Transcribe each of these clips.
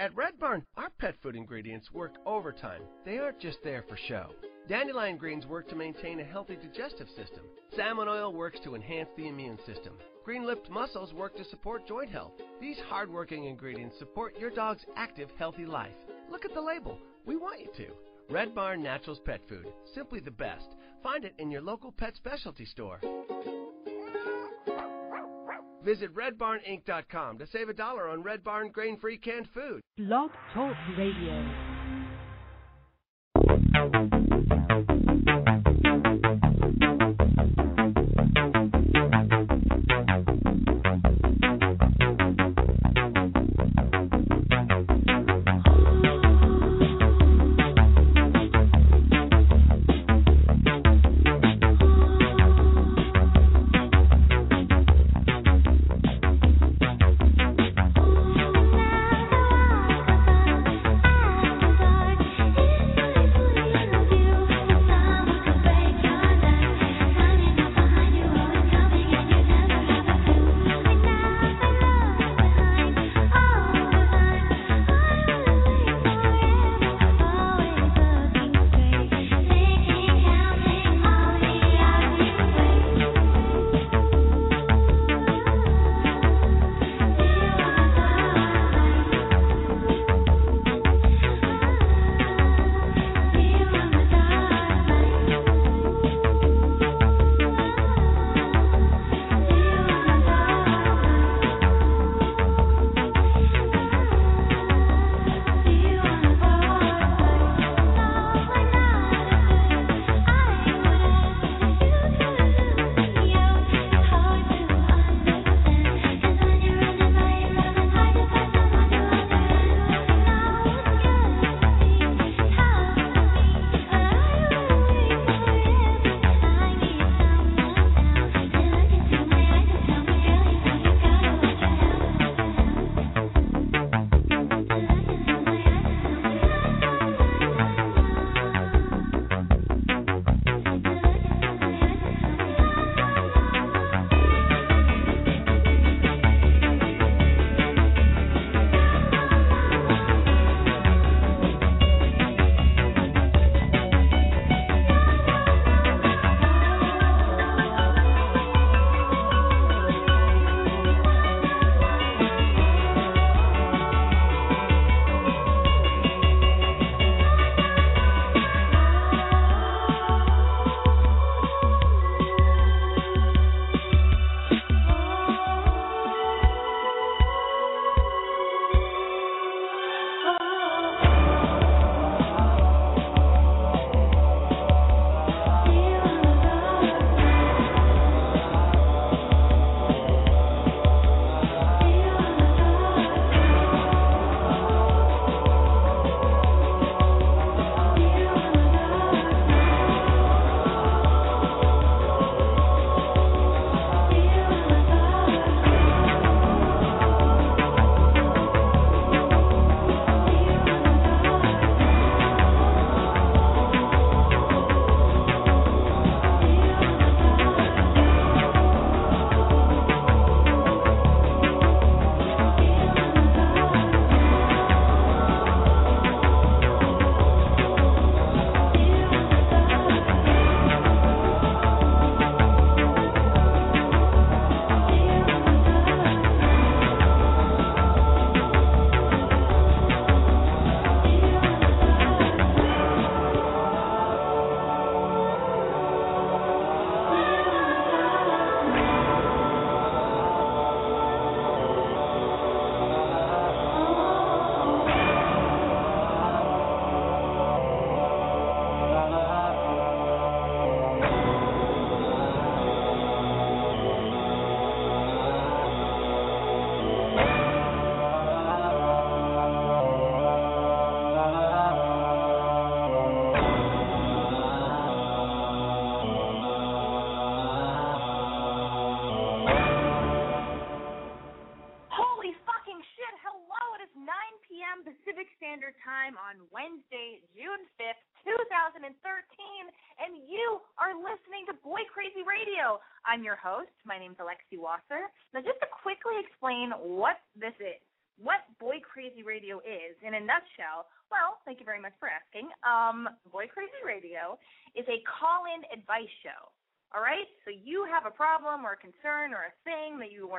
At Red Barn, our pet food ingredients work overtime. They aren't just there for show. Dandelion greens work to maintain a healthy digestive system. Salmon oil works to enhance the immune system. Green lipped mussels work to support joint health. These hardworking ingredients support your dog's active, healthy life. Look at the label. We want you to. Red Barn Naturals Pet Food. Simply the best. Find it in your local pet specialty store. Visit redbarninc.com to save a dollar on Red Barn grain-free canned food. Blog Talk Radio.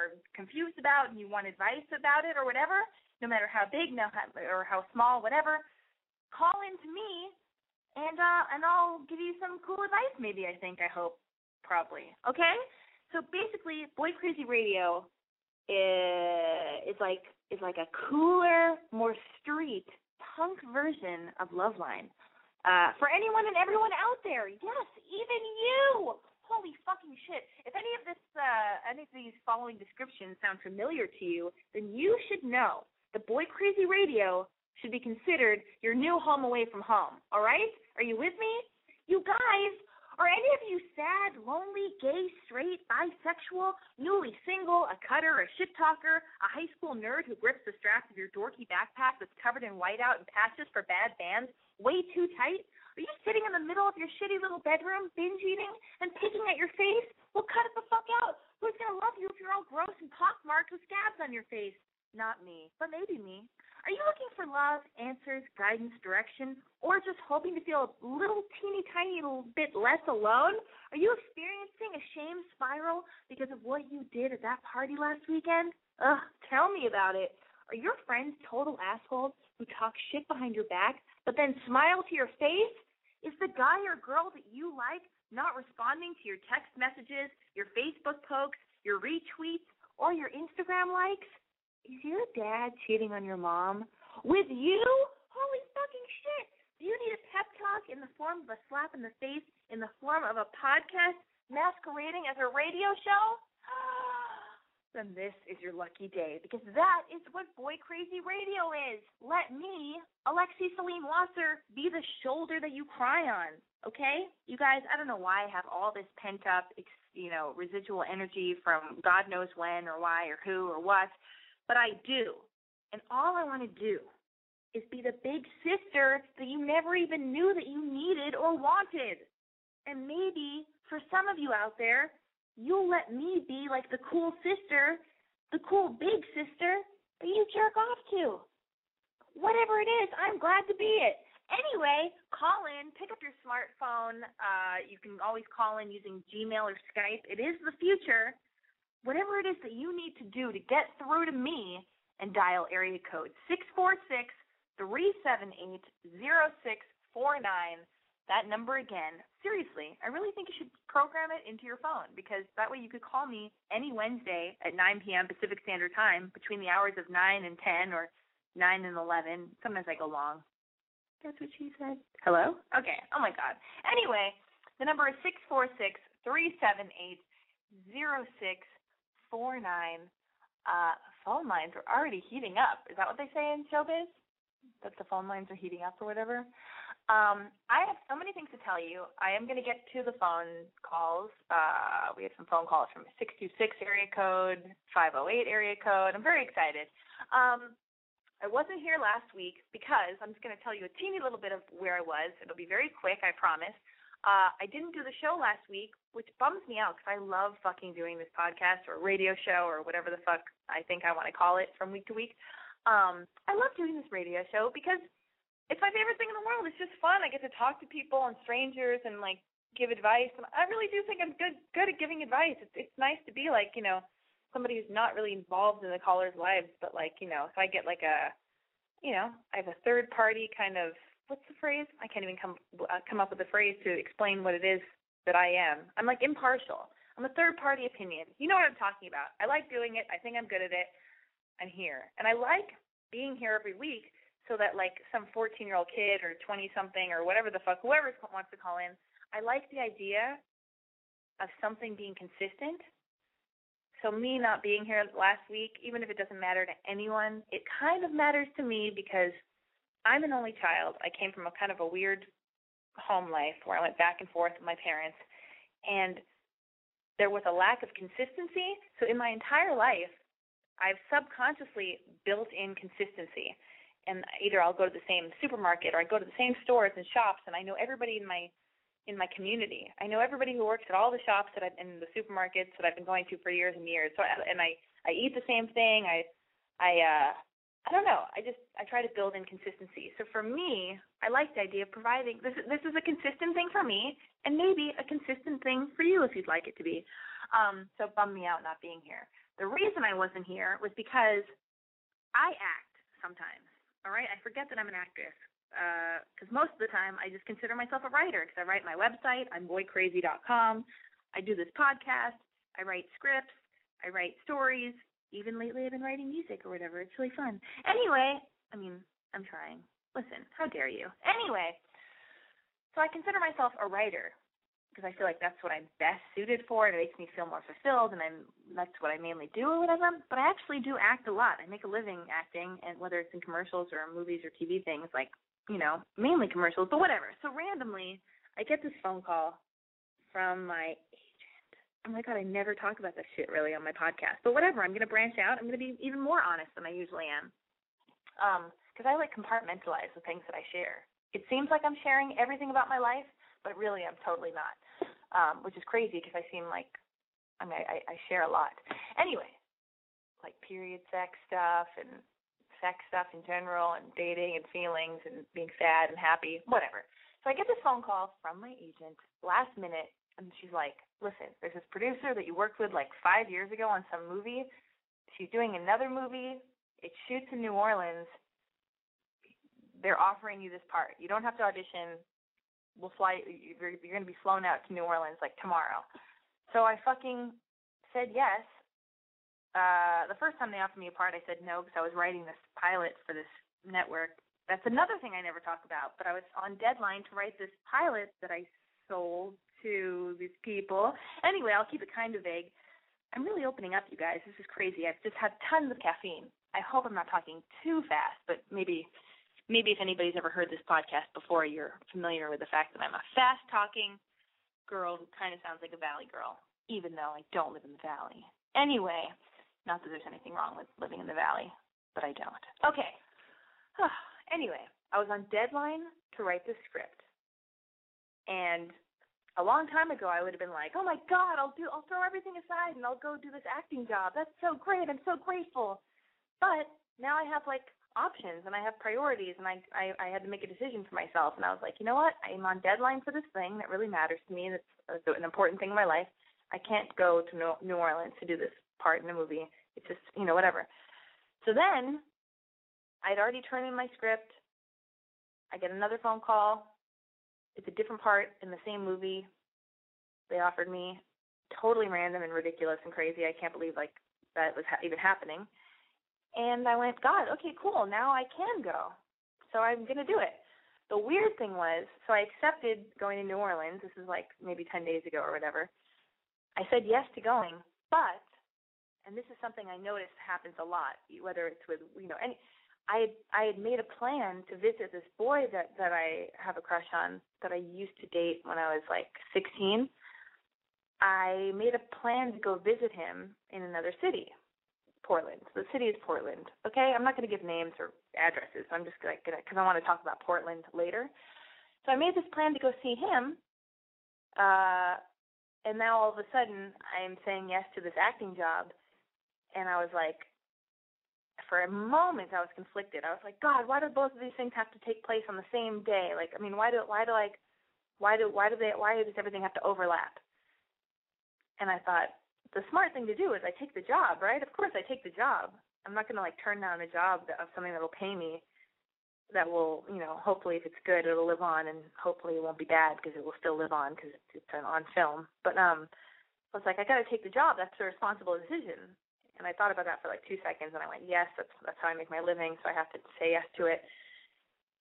Are confused about and you want advice about it or whatever, no matter how big no, or how small, whatever, call in to me and uh and I'll give you some cool advice maybe I think, I hope, probably. Okay? So basically, Boy Crazy Radio is, is like is like a cooler, more street punk version of Loveline. Uh, for anyone and everyone out there, yes, even you. Holy fucking shit! If any of this, uh, any of these following descriptions sound familiar to you, then you should know the Boy Crazy Radio should be considered your new home away from home. All right? Are you with me? You guys are any of you sad, lonely, gay, straight, bisexual, newly single, a cutter, a shit talker, a high school nerd who grips the straps of your dorky backpack that's covered in whiteout and patches for bad bands way too tight? Are you sitting in the middle of your shitty little bedroom, binge eating and picking at your face? Well, cut it the fuck out. Who's gonna love you if you're all gross and pockmarked with scabs on your face? Not me, but maybe me. Are you looking for love, answers, guidance, direction, or just hoping to feel a little teeny tiny little bit less alone? Are you experiencing a shame spiral because of what you did at that party last weekend? Ugh, tell me about it. Are your friends total assholes who talk shit behind your back but then smile to your face? Is the guy or girl that you like not responding to your text messages, your Facebook posts, your retweets, or your Instagram likes? Is your dad cheating on your mom? With you? Holy fucking shit! Do you need a pep talk in the form of a slap in the face, in the form of a podcast masquerading as a radio show? Then this is your lucky day because that is what Boy Crazy Radio is. Let me, Alexi Celine Wasser, be the shoulder that you cry on. Okay, you guys. I don't know why I have all this pent up, you know, residual energy from God knows when or why or who or what but I do. And all I want to do is be the big sister that you never even knew that you needed or wanted. And maybe for some of you out there, you'll let me be like the cool sister, the cool big sister that you jerk off to. Whatever it is, I'm glad to be it. Anyway, call in, pick up your smartphone. Uh, you can always call in using Gmail or Skype. It is the future whatever it is that you need to do to get through to me and dial area code 646 378 0649. That number again. Seriously, I really think you should program it into your phone because that way you could call me any Wednesday at 9 p.m. Pacific Standard Time between the hours of 9 and 10 or 9 and 11. Sometimes I go long. That's what she said. Hello? Okay. Oh my God. Anyway, the number is 646 378 four nine. Uh, phone lines are already heating up. Is that what they say in showbiz? That the phone lines are heating up or whatever. Um, I have so many things to tell you. I am going to get to the phone calls. Uh, we have some phone calls from 626 area code, 508 area code. I'm very excited. Um, I wasn't here last week because I'm just going to tell you a teeny little bit of where I was. It'll be very quick, I promise. Uh, I didn't do the show last week, which bums me out because I love fucking doing this podcast or radio show or whatever the fuck I think I want to call it from week to week. Um, I love doing this radio show because it's my favorite thing in the world. It's just fun. I get to talk to people and strangers and like give advice. And I really do think I'm good good at giving advice. It's it's nice to be like you know somebody who's not really involved in the callers' lives, but like you know if I get like a you know I have a third party kind of what's the phrase? I can't even come uh, come up with a phrase to explain what it is that I am. I'm like impartial. I'm a third party opinion. You know what I'm talking about. I like doing it. I think I'm good at it. I'm here. And I like being here every week so that like some 14 year old kid or 20 something or whatever the fuck, whoever wants to call in, I like the idea of something being consistent. So me not being here last week, even if it doesn't matter to anyone, it kind of matters to me because I'm an only child. I came from a kind of a weird home life where I went back and forth with my parents, and there was a lack of consistency. So in my entire life, I've subconsciously built in consistency. And either I'll go to the same supermarket or I go to the same stores and shops, and I know everybody in my in my community. I know everybody who works at all the shops that I've in the supermarkets that I've been going to for years and years. So and I I eat the same thing. I I uh I don't know. I just I try to build in consistency. So for me, I like the idea of providing this. This is a consistent thing for me, and maybe a consistent thing for you if you'd like it to be. Um, so bummed me out not being here. The reason I wasn't here was because I act sometimes. All right, I forget that I'm an actress because uh, most of the time I just consider myself a writer because I write my website. I'm boycrazy.com. I do this podcast. I write scripts. I write stories. Even lately, I've been writing music or whatever. It's really fun. Anyway, I mean, I'm trying. Listen, how dare you? Anyway, so I consider myself a writer because I feel like that's what I'm best suited for. and It makes me feel more fulfilled, and I'm that's what I mainly do or whatever. But I actually do act a lot. I make a living acting, and whether it's in commercials or movies or TV things, like you know, mainly commercials, but whatever. So randomly, I get this phone call from my agent. Oh my god, I never talk about this shit really on my podcast. But whatever, I'm gonna branch out. I'm gonna be even more honest than I usually am. Um, because I like compartmentalize the things that I share. It seems like I'm sharing everything about my life, but really I'm totally not. Um, which is crazy because I seem like I mean I, I share a lot. Anyway, like period sex stuff and sex stuff in general and dating and feelings and being sad and happy, whatever. So I get this phone call from my agent last minute and she's like, Listen, there's this producer that you worked with like five years ago on some movie. She's doing another movie. It shoots in New Orleans. They're offering you this part. You don't have to audition. We'll fly. You're, you're going to be flown out to New Orleans like tomorrow. So I fucking said yes uh, the first time they offered me a part, I said no because I was writing this pilot for this network. That's another thing I never talk about. But I was on deadline to write this pilot that I sold to these people. Anyway, I'll keep it kind of vague. I'm really opening up, you guys. This is crazy. I've just had tons of caffeine. I hope I'm not talking too fast, but maybe maybe if anybody's ever heard this podcast before, you're familiar with the fact that I'm a fast talking girl who kind of sounds like a valley girl, even though I don't live in the valley. Anyway, not that there's anything wrong with living in the valley, but I don't. Okay. anyway, I was on deadline to write the script. And a long time ago I would have been like, "Oh my god, I'll do I'll throw everything aside and I'll go do this acting job. That's so great. I'm so grateful." But now I have like options and I have priorities and I, I I had to make a decision for myself and I was like, "You know what? I'm on deadline for this thing that really matters to me. That's an important thing in my life. I can't go to New Orleans to do this part in the movie. It's just, you know, whatever. So then I'd already turned in my script. I get another phone call. It's a different part in the same movie. They offered me totally random and ridiculous and crazy. I can't believe like that was ha- even happening. And I went, God, okay, cool. Now I can go. So I'm gonna do it. The weird thing was, so I accepted going to New Orleans. This is like maybe 10 days ago or whatever. I said yes to going, but and this is something I noticed happens a lot, whether it's with you know any. I had, I had made a plan to visit this boy that that I have a crush on that I used to date when I was like 16. I made a plan to go visit him in another city, Portland. The city is Portland. Okay, I'm not going to give names or addresses. I'm just like gonna because I want to talk about Portland later. So I made this plan to go see him. Uh, and now all of a sudden I'm saying yes to this acting job and I was like, for a moment, I was conflicted. I was like, God, why do both of these things have to take place on the same day? Like, I mean, why do why do like why do why do they why does everything have to overlap? And I thought the smart thing to do is I take the job, right? Of course, I take the job. I'm not going to like turn down a job of something that'll pay me that will, you know, hopefully if it's good, it'll live on, and hopefully it won't be bad because it will still live on because it's, on film. But um, I was like, I got to take the job. That's a responsible decision. And I thought about that for like two seconds, and I went, yes, that's that's how I make my living, so I have to say yes to it.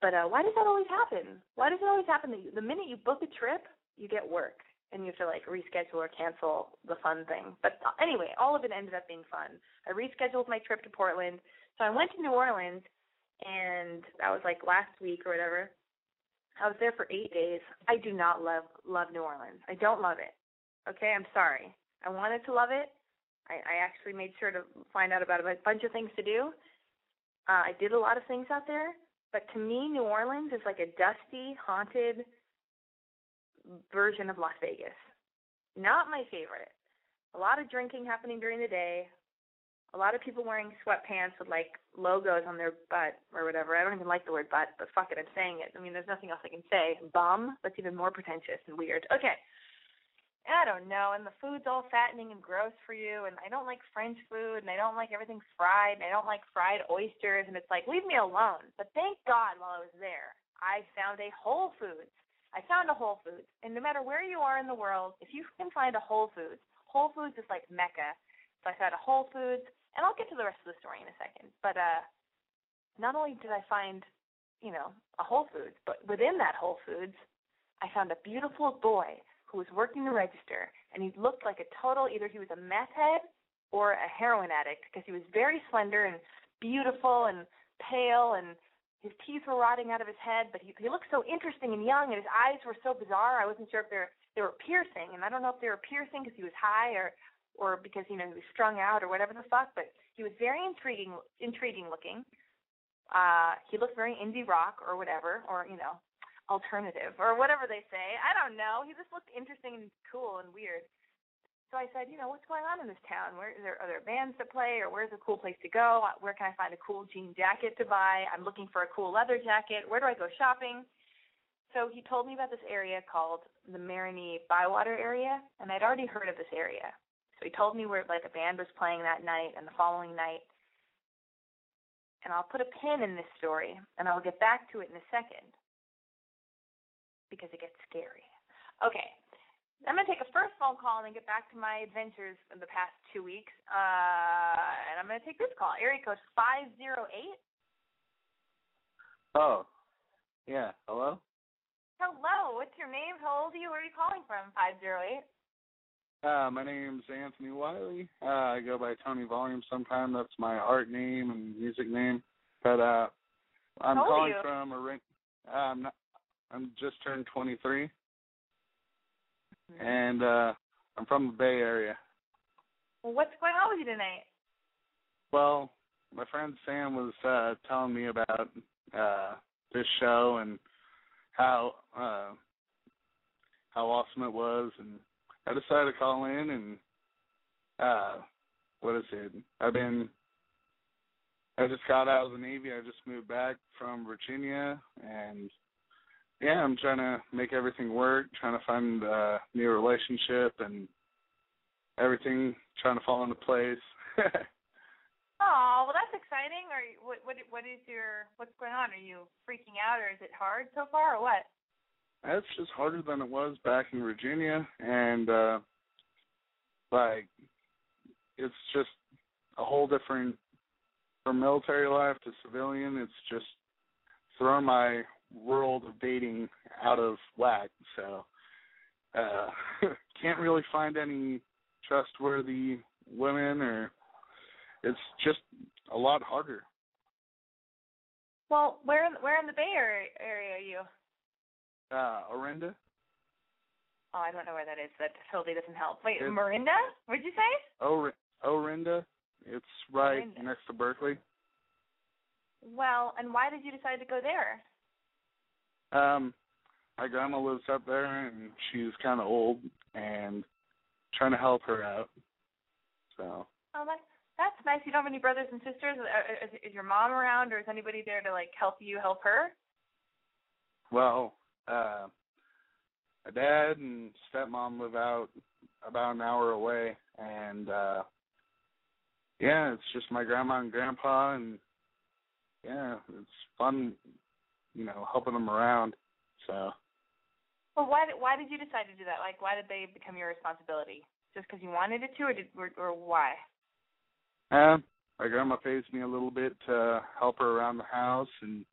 But uh, why does that always happen? Why does it always happen that you, the minute you book a trip, you get work, and you have to like reschedule or cancel the fun thing? But uh, anyway, all of it ended up being fun. I rescheduled my trip to Portland, so I went to New Orleans, and that was like last week or whatever. I was there for eight days. I do not love love New Orleans. I don't love it. Okay, I'm sorry. I wanted to love it, I, I actually made sure to find out about a bunch of things to do. Uh, I did a lot of things out there, but to me, New Orleans is like a dusty, haunted version of Las Vegas. Not my favorite. A lot of drinking happening during the day, a lot of people wearing sweatpants with like logos on their butt or whatever. I don't even like the word butt, but fuck it, I'm saying it. I mean, there's nothing else I can say. Bum. That's even more pretentious and weird. Okay. I don't know, and the food's all fattening and gross for you, and I don't like French food, and I don't like everything fried, and I don't like fried oysters, and it's like, leave me alone. But thank God while I was there, I found a Whole Foods. I found a Whole Foods, and no matter where you are in the world, if you can find a Whole Foods, Whole Foods is like Mecca. So I found a Whole Foods, and I'll get to the rest of the story in a second. But uh, not only did I find, you know, a Whole Foods, but within that Whole Foods, I found a beautiful boy who was working the register, and he looked like a total either he was a meth head or a heroin addict because he was very slender and beautiful and pale and his teeth were rotting out of his head, but he he looked so interesting and young, and his eyes were so bizarre. I wasn't sure if they were they were piercing, and I don't know if they were piercing because he was high or or because you know he was strung out or whatever the fuck. But he was very intriguing, intriguing looking. Uh, he looked very indie rock or whatever, or you know, alternative or whatever they say. I don't know. He just looked interesting and cool and weird. So I said, you know, what's going on in this town? Where are there bands to play, or where's a cool place to go? Uh, where can I find a cool jean jacket to buy? I'm looking for a cool leather jacket. Where do I go shopping? So he told me about this area called the Marigny Bywater area, and I'd already heard of this area. So he told me where like a band was playing that night and the following night. And I'll put a pin in this story, and I'll get back to it in a second because it gets scary. Okay, I'm going to take a first phone call and then get back to my adventures in the past two weeks. Uh, and I'm going to take this call, area code 508. Oh, yeah. Hello? Hello, what's your name? How old are you? Where are you calling from? 508. Uh, my name's Anthony Wiley. Uh, I go by Tony Volume sometime. That's my art name and music name. But uh, I'm How calling from a ring. Uh, I'm not. I'm just turned 23, and uh, I'm from the Bay Area. Well, what's going on with you tonight? Well, my friend Sam was uh, telling me about uh, this show and how uh, how awesome it was, and I decided to call in and uh, what is it? I've been I just got out of the Navy. I just moved back from Virginia, and yeah, I'm trying to make everything work, trying to find a new relationship and everything trying to fall into place. Oh, well, that's exciting. Or what? What? What is your? What's going on? Are you freaking out, or is it hard so far, or what? That's just harder than it was back in Virginia, and uh like it's just a whole different from military life to civilian. It's just thrown my world of dating out of whack. So uh can't really find any trustworthy women, or it's just a lot harder. Well, where in where in the Bay Area, area are you? Uh, Orinda. Oh, I don't know where that is. That totally doesn't help. Wait, It's- Marinda? What'd you say? Or- Orinda. It's right Orinda. next to Berkeley. Well, and why did you decide to go there? Um, my grandma lives up there, and she's kind of old, and trying to help her out. So, Oh, that's that's nice. You don't have any brothers and sisters. Uh, Is, is your mom around, or is anybody there to like help you help her? well, uh, my dad and stepmom live out about an hour away, and uh, yeah, it's just my grandma and grandpa, and yeah, it's fun, you know, helping them around. So. Well, why did why did you decide to do that? Like, why did they become your responsibility? Just because you wanted it to, or did or, or why? Um, my grandma pays me a little bit to help her around the house and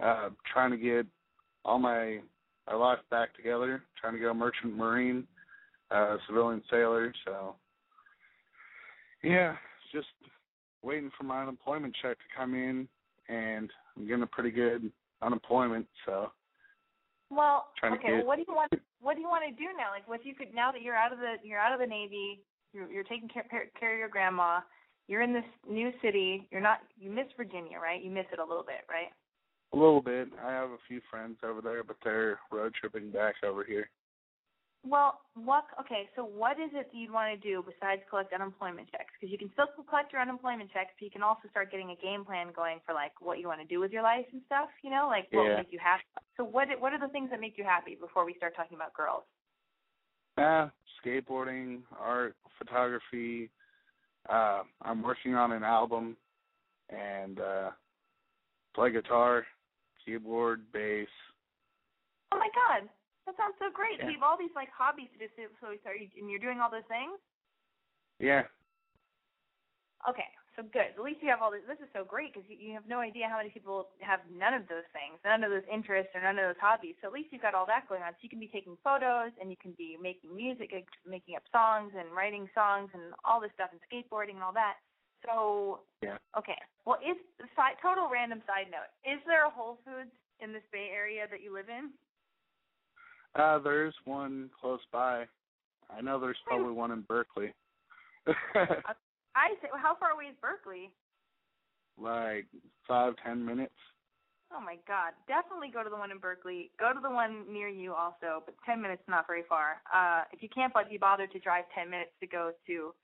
uh trying to get all my my life back together, trying to go merchant marine, uh civilian sailor, so yeah, just waiting for my unemployment check to come in and I'm getting a pretty good unemployment, so Well, Trying to okay. get- Well, what do you want? What do you want to do now? Like, what if you could now that you're out of the you're out of the Navy, you're you're taking care, care of your grandma. You're in this new city. You're not. You miss Virginia, right? You miss it a little bit, right? a little bit. I have a few friends over there, but they're road tripping back over here. Well, what? Okay, so what is it that you'd want to do besides collect unemployment checks? Because you can still collect your unemployment checks, but you can also start getting a game plan going for like what you want to do with your life and stuff. You know, like what Yeah. will make you happy. So what? What are the things that make you happy before we start talking about girls? Uh, skateboarding, art, photography. Uh, I'm working on an album, and uh, play guitar, keyboard, bass. Oh my God, that sounds so great. Yeah. You have all these like hobbies to do. So, are you, and you're doing all those things. Yeah, Okay, so good. At least you have all this. This is so great because you, you have no idea how many people have none of those things, none of those interests, or none of those hobbies. So at least you've got all that going on. So you can be taking photos, and you can be making music, making up songs, and writing songs, and all this stuff, and skateboarding and all that. So yeah. okay, well, is side, total random side note? Is there a Whole Foods in this Bay Area that you live in? Uh, there's one close by. I know there's probably one in Berkeley. I say, how far away is Berkeley? like five, ten minutes. Oh my God! Definitely go to the one in Berkeley. Go to the one near you also, but ten minutes not very far. Uh, if you can't like, be bothered to drive ten minutes to go to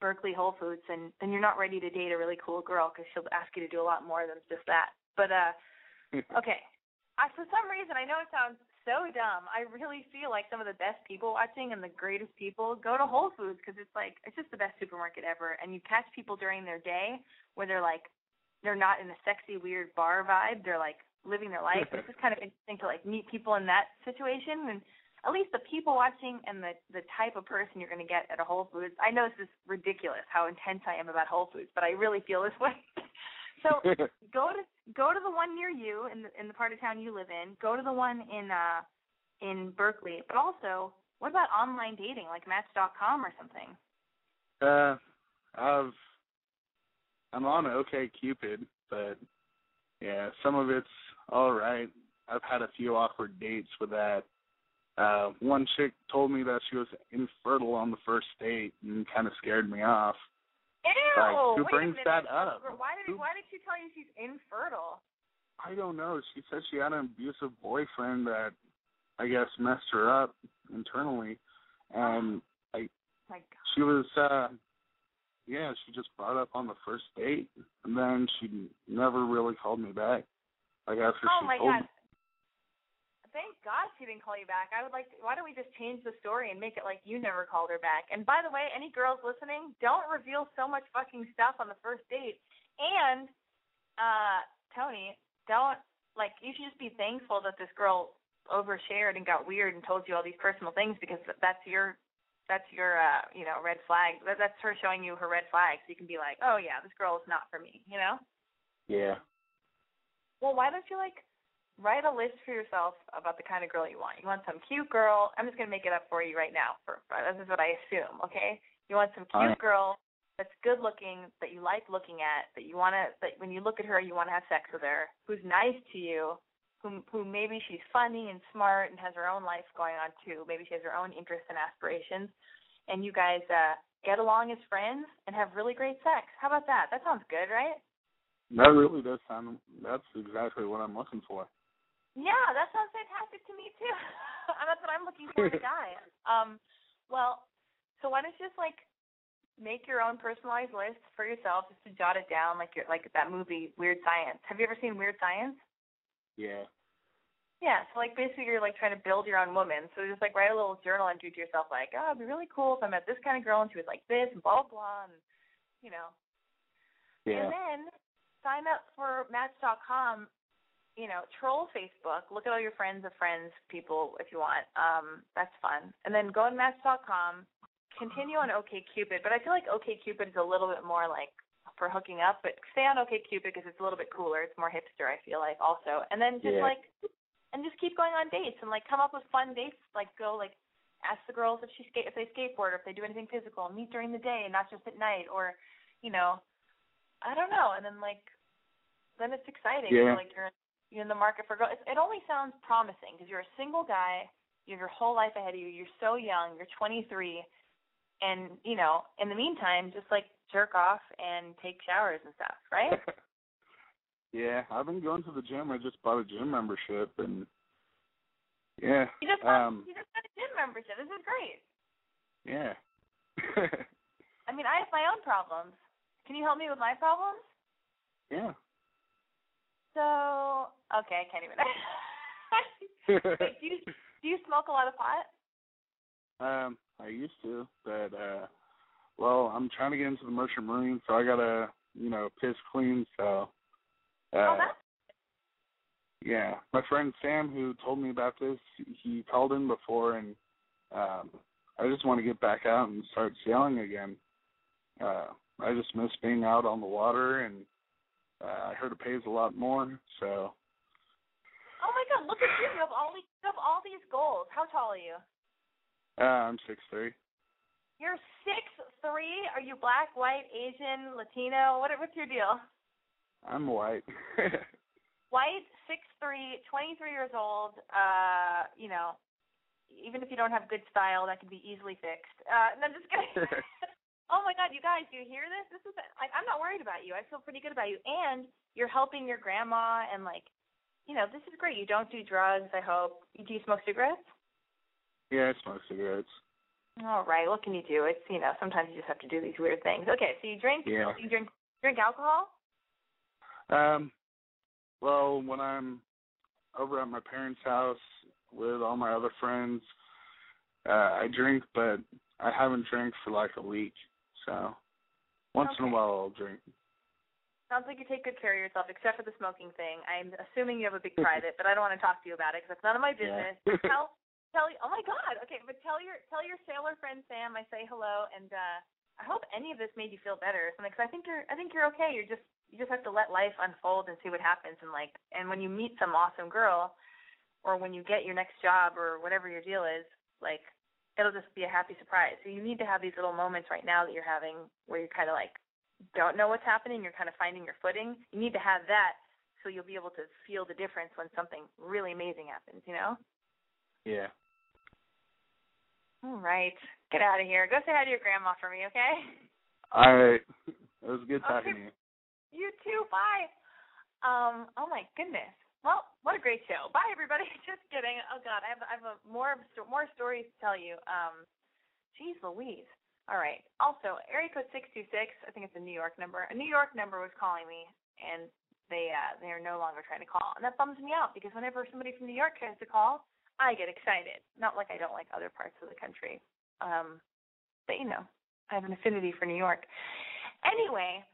Berkeley Whole Foods, and then you're not ready to date a really cool girl because she'll ask you to do a lot more than just that. But uh, okay, I, for some reason I know it sounds so dumb. I really feel like some of the best people watching and the greatest people go to Whole Foods because it's like it's just the best supermarket ever, and you catch people during their day where they're like they're not in a sexy weird bar vibe. They're like living their life. it's just kind of interesting to like meet people in that situation and at least the people watching and the the type of person you're going to get at a Whole Foods. I know this is ridiculous how intense I am about Whole Foods, but I really feel this way. So go to go to the one near you in the in the part of town you live in. Go to the one in uh in Berkeley. But also, what about online dating like Match.com or something? uh, I've I'm on OK Cupid, but yeah, some of it's all right. I've had a few awkward dates with that. Uh, one chick told me that she was infertile on the first date and kind of scared me off. Ew! Like, who brings that up? Why did Who- why did she tell you she's infertile? I don't know. She said she had an abusive boyfriend that I guess messed her up internally, and I My God. she was uh yeah she just brought up on the first date and then she never really called me back like after Oh she my told God. Thank God she didn't call you back. I would like. To, why don't we just change the story and make it like you never called her back? And by the way, any girls listening, don't reveal so much fucking stuff on the first date. And uh Tony, don't like. You should just be thankful that this girl overshared and got weird and told you all these personal things because that's your that's your uh you know red flag. That, that's her showing you her red flag, so you can be like, oh yeah, this girl is not for me. You know. yeah Well, why don't you like write a list for yourself about the kind of girl you want? You want some cute girl. I'm just gonna make it up for you right now. For, for this is what I assume. Okay. You want some cute Alright. girl that's good looking, that you like looking at, that you wanna that when you look at her you wanna have sex with her, who's nice to you, who who maybe she's funny and smart and has her own life going on too. Maybe she has her own interests and aspirations, and you guys uh get along as friends and have really great sex. How about that? That sounds good, right? that really does sound that's exactly what i'm looking for Yeah, that sounds fantastic to me too. that's what I'm looking for in a guy. Um, well, so why don't you just like make your own personalized list for yourself, just to jot it down, like your like that movie Weird Science. Have you ever seen Weird Science? yeah Yeah, so like basically you're like trying to build your own woman. So just like write a little journal entry to yourself, like, oh, it'd be really cool if I met this kind of girl and she was like this and blah blah, blah and you know, yeah and then sign up for Match.com. You know, troll Facebook. Look at all your friends of friends people if you want. Um, that's fun. And then go on Match.com. Continue on OKCupid, but I feel like OKCupid is a little bit more like for hooking up. But stay on OKCupid because it's a little bit cooler. It's more hipster. I feel like also. And then just Yeah. like, and just keep going on dates and like come up with fun dates. Like go like ask the girls if she skate if they skateboard or if they do anything physical. Meet during the day and not just at night. Or, you know, I don't know. And then like, then it's exciting. Yeah. You're like you're you're in the market for girls. It only sounds promising because you're a single guy. You have your whole life ahead of you. You're so young. You're 23, and you know, in the meantime, just like jerk off and take showers and stuff, right? yeah i've been going to the gym i just bought a gym membership and Yeah. You just got, um. you just got a gym membership. This is great. Yeah. I mean, I have my own problems. Can you help me with my problems? yeah. So okay, I can't even. Wait, do you do you smoke a lot of pot? um, I used to, but uh, well, I'm trying to get into the merchant marine, so I gotta, you know, piss clean. So. Uh, oh, that's Yeah, my friend Sam, who told me about this, he called in before, and um, I just want to get back out and start sailing again. Uh, I just miss being out on the water, and uh, I heard it pays a lot more. So Oh my God! Look at you. You have all these you have all these goals. How tall are you? uh, I'm six three. You're six three. Are you black, white, Asian, Latino? What what's your deal? I'm white. White, six three, twenty three years old. Uh, you know, even if you don't have good style, that can be easily fixed. Uh, no, I'm just kidding. oh my God, you guys, do you hear this? This is like I'm not worried about you. I feel pretty good about you, and you're helping your grandma, and like, you know, this is great. You don't do drugs. I hope. Do you smoke cigarettes? yeah, I smoke cigarettes. All right. What can you do? It's you know sometimes you just have to do these weird things. Okay, so you drink. Yeah. You drink drink alcohol. Um, well, when I'm over at my parents' house with all my other friends, uh, I drink, but I haven't drank for like a week. So once in a while I'll drink. Sounds like you take good care of yourself, except for the smoking thing. I'm assuming you have a big private, but I don't want to talk to you about it because it's none of my business. Yeah. tell, tell you. Oh my God. Okay, but tell your tell your sailor friend Sam I say hello, and uh I hope any of this made you feel better or something. Because I think you're I think you're okay. You're just you just have to let life unfold and see what happens, and like and when you meet some awesome girl, or when you get your next job or whatever your deal is, like it'll just be a happy surprise. So you need to have these little moments right now that you're having where you're kind of like don't know what's happening, you're kind of finding your footing. You need to have that so you'll be able to feel the difference when something really amazing happens, you know? Yeah. All right. Get out of here. Go say hi to your grandma for me, okay? All right. It was good talking to you. You too. Bye. Um, oh my goodness. Well, what a great show. Bye everybody. Just kidding. Oh god, I have I have a more more stories to tell you. Um, geez Louise. All right. Also, area code six two six. I think it's a New York number. A New York number was calling me, and they uh they are no longer trying to call, and that bums me out because whenever somebody from New York tries to call, I get excited. Not like I don't like other parts of the country. Um, but you know, I have an affinity for New York. Anyway,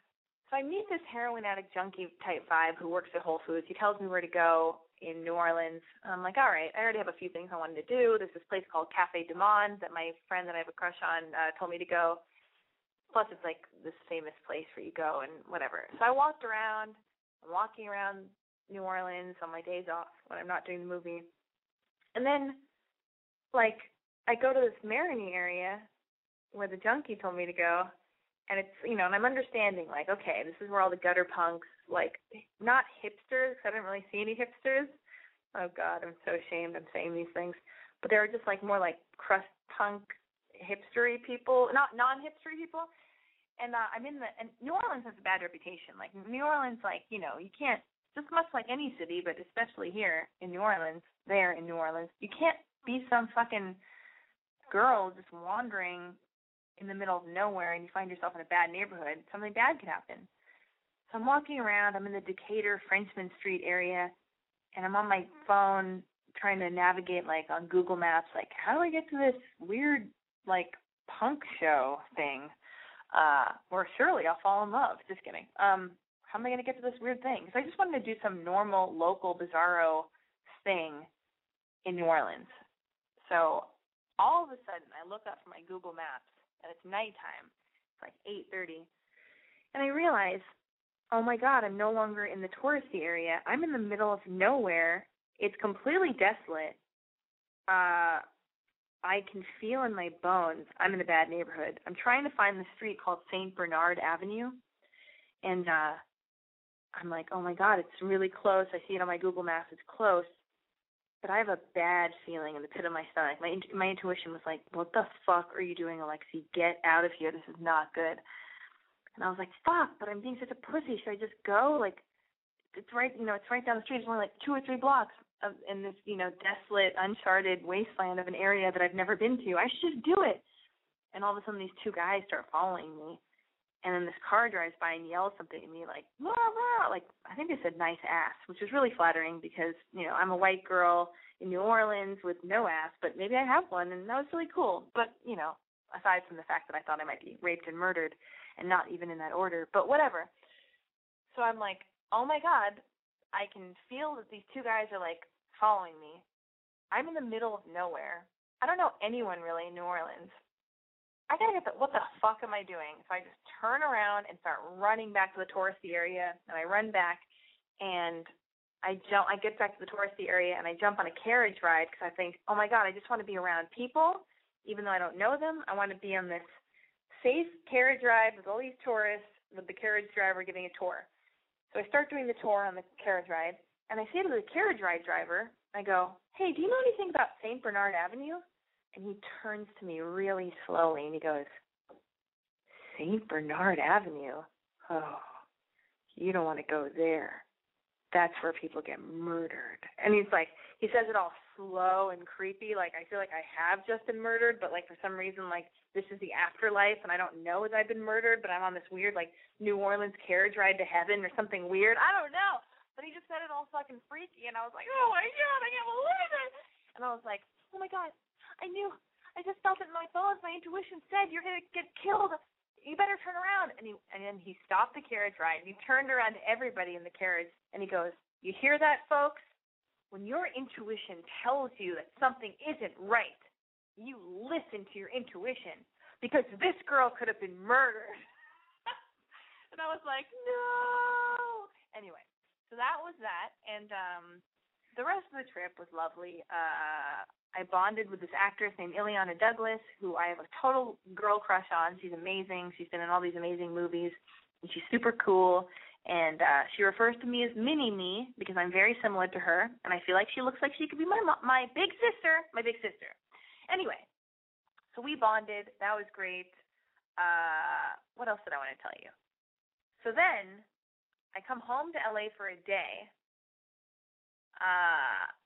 so I meet this heroin addict junkie type vibe who works at Whole Foods. He tells me where to go in New Orleans. I'm like, all right, I already have a few things I wanted to do. There's this place called Cafe Du Monde that my friend that I have a crush on uh, told me to go. Plus, it's like this famous place where you go and whatever. So I walked around. I'm walking around New Orleans on my days off when I'm not doing the movie. And then, like, I go to this Marigny area where the junkie told me to go, and it's you know, and I'm understanding like, okay, this is where all the gutter punks, like not hipsters, I didn't really see any hipsters. Oh God, I'm so ashamed I'm saying these things, but they were just like more like crust punk, hipstery people, not non-hipstery people. And uh, I'm in the and New Orleans has a bad reputation. Like New Orleans, like you know, you can't just much like any city, but especially here in New Orleans, there in New Orleans, you can't be some fucking girl just wandering in the middle of nowhere and you find yourself in a bad neighborhood, something bad could happen. So I'm walking around, I'm in the Decatur Frenchmen Street area and I'm on my phone trying to navigate like on Google Maps like how do I get to this weird like punk show thing? Uh or surely I'll fall in love. Just kidding. Um how am I going to get to this weird thing? Because I just wanted to do some normal local bizarro thing in New Orleans. So all of a sudden I look up from my Google Maps and it's nighttime. It's like eight thirty. And I realize, oh my god, I'm no longer in the touristy area. I'm in the middle of nowhere. It's completely desolate. Uh I can feel in my bones I'm in a bad neighborhood. I'm trying to find the street called Saint Bernard Avenue and uh I'm like, oh my god, it's really close. I see it on my Google Maps. It's close but I have a bad feeling in the pit of my stomach. My my intuition was like, "What the fuck are you doing, Alexi? Get out of here. This is not good." And I was like, "Fuck!" But I'm being such a pussy. Should I just go? Like, it's right, you know, it's right down the street. It's only like two or three blocks of in this, you know, desolate, uncharted wasteland of an area that I've never been to. I should just do it. And all of a sudden, these two guys start following me, and then this car drives by and yells something at me like, "Blah blah," like I think they said "nice ass," which is really flattering because you know I'm a white girl in New Orleans with no ass, but maybe I have one, and that was really cool. But you know, aside from the fact that I thought I might be raped and murdered, and not even in that order, but whatever. So I'm like, oh my god, I can feel that these two guys are like following me. I'm in the middle of nowhere. I don't know anyone really in New Orleans. I gotta get the what the fuck am I doing? So I just turn around and start running back to the touristy area, and I run back, and I jump. I get back to the touristy area, and I jump on a carriage ride because I think, oh my god, I just want to be around people, even though I don't know them. I want to be on this safe carriage ride with all these tourists, with the carriage driver giving a tour. So I start doing the tour on the carriage ride, and I say to the carriage ride driver, I go, hey, do you know anything about St. Bernard Avenue? And he turns to me really slowly and he goes, St. Bernard Avenue? Oh, you don't want to go there. That's where people get murdered. And he's like, he says it all slow and creepy. Like, I feel like I have just been murdered, but like for some reason, like, this is the afterlife and I don't know as I've been murdered, but I'm on this weird, like, New Orleans carriage ride to heaven or something weird. I don't know. But he just said it all fucking freaky, and I was like, oh my god, I can't believe it. And I was like, oh my god, I knew. I just felt it in my bones. My intuition said you're gonna get killed. You better turn around. And he and then he stopped the carriage ride. And he turned around to everybody in the carriage, and he goes, "You hear that, folks? When your intuition tells you that something isn't right, you listen to your intuition because this girl could have been murdered." and I was like, "No." Anyway, so that was that, and um, the rest of the trip was lovely. Uh, I bonded with this actress named Illeana Douglas, who I have a total girl crush on. She's amazing. She's been in all these amazing movies, and she's super cool. And uh, she refers to me as Mini Me because I'm very similar to her, and I feel like she looks like she could be my my big sister, my big sister. Anyway, so we bonded. That was great. Uh, what else did I want to tell you? So then I come home to LA for a day. Uh,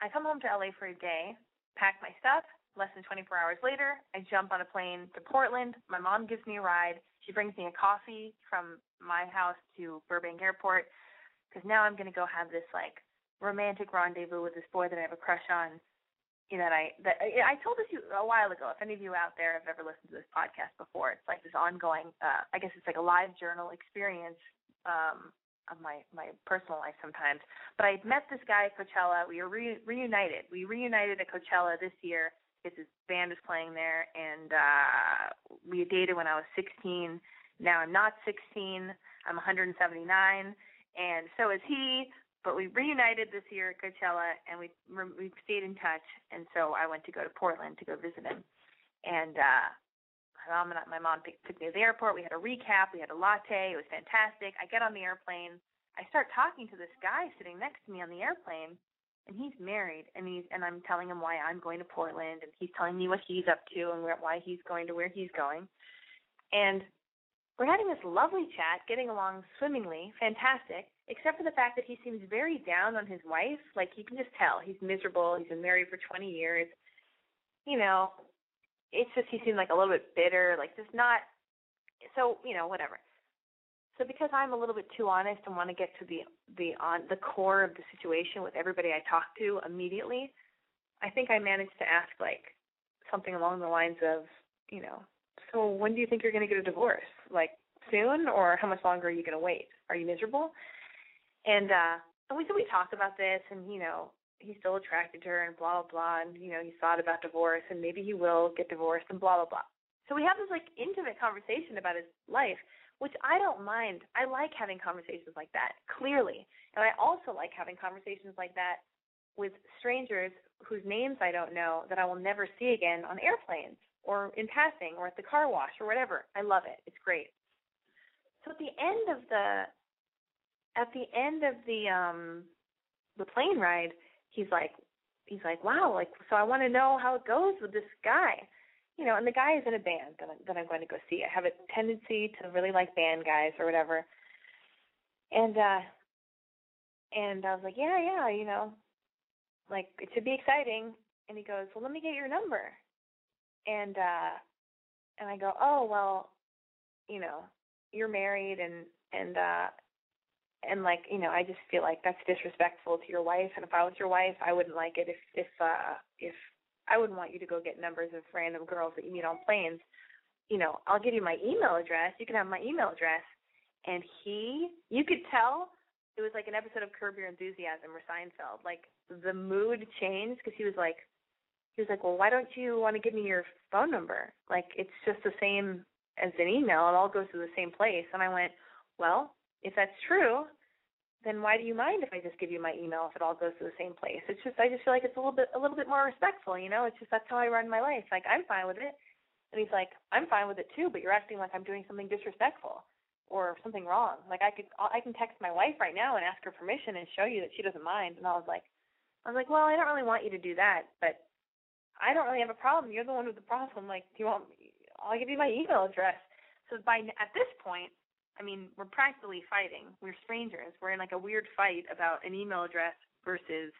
I come home to LA for a day, pack my stuff. Less than 24 hours later, I jump on a plane to Portland. My mom gives me a ride. She brings me a coffee from my house to Burbank Airport because now I'm going to go have this like romantic rendezvous with this boy that I have a crush on. You know, that I that I told this you a while ago. If any of you out there have ever listened to this podcast before, it's like this ongoing. Uh, I guess it's like a live journal experience um, of my my personal life sometimes. But I met this guy at Coachella. We were re- reunited. We reunited at Coachella this year because his band is playing there, and uh, we dated when I was 16. Now I'm not 16. I'm 179, and so is he. But we reunited this year at Coachella, and we we stayed in touch. And so I went to go to Portland to go visit him, and uh, mom and my mom took me to the airport. We had a recap. We had a latte. It was fantastic. I get on the airplane. I start talking to this guy sitting next to me on the airplane, and he's married. And he's and I'm telling him why I'm going to Portland, and he's telling me what he's up to and where, why he's going to where he's going. And we're having this lovely chat, getting along swimmingly, fantastic, except for the fact that he seems very down on his wife. Like you can just tell he's miserable. He's been married for 20 years. You know, it's just he seemed like a little bit bitter, like just not. So you know, whatever. So because I'm a little bit too honest and want to get to the the on the core of the situation with everybody I talk to immediately, I think I managed to ask like something along the lines of, you know, so when do you think you're going to get a divorce? Like soon, or how much longer are you going to wait? Are you miserable? And uh, and we so we talked about this, and you know, he's still attracted to her and blah blah blah and you know he's thought about divorce and maybe he will get divorced and blah blah blah. So we have this like intimate conversation about his life which i don't mind. I like having conversations like that clearly. And i also like having conversations like that with strangers whose names i don't know that i will never see again on airplanes or in passing or at the car wash or whatever. I love it. It's great. So at the end of the at the end of the um the plane ride he's like he's like wow like so i want to know how it goes with this guy you know and the guy is in a band that I'm, that I'm going to go see i have a tendency to really like band guys or whatever and uh And I was like, yeah, yeah, you know, like it should be exciting. And he goes, well, let me get your number. And uh, and I go, oh well, you know, you're married and and uh and like you know i just feel like that's disrespectful to your wife. And if i was your wife i wouldn't like it if if uh if i wouldn't want you to go get numbers of random girls that you meet on planes. You know i'll give you my email address. You can have my email address. And he you could tell it was like an episode of curb your enthusiasm or seinfeld. Like the mood changed because he was like he was like well why don't you want to give me your phone number? Like it's just the same as an email. It all goes to the same place. And i went well if that's true, then why do you mind if I just give you my email if it all goes to the same place? It's just I just feel like it's a little bit a little bit more respectful, you know. It's just that's how I run my life. Like I'm fine with it, and he's like I'm fine with it too, but you're acting like I'm doing something disrespectful or something wrong. Like I could I can text my wife right now and ask her permission and show you that she doesn't mind. And I was like, I was like, well, I don't really want you to do that, but I don't really have a problem. You're the one with the problem. Like, do you want? Me? I'll give you my email address. So by at this point, I mean, we're practically fighting. We're strangers. We're in like a weird fight about an email address versus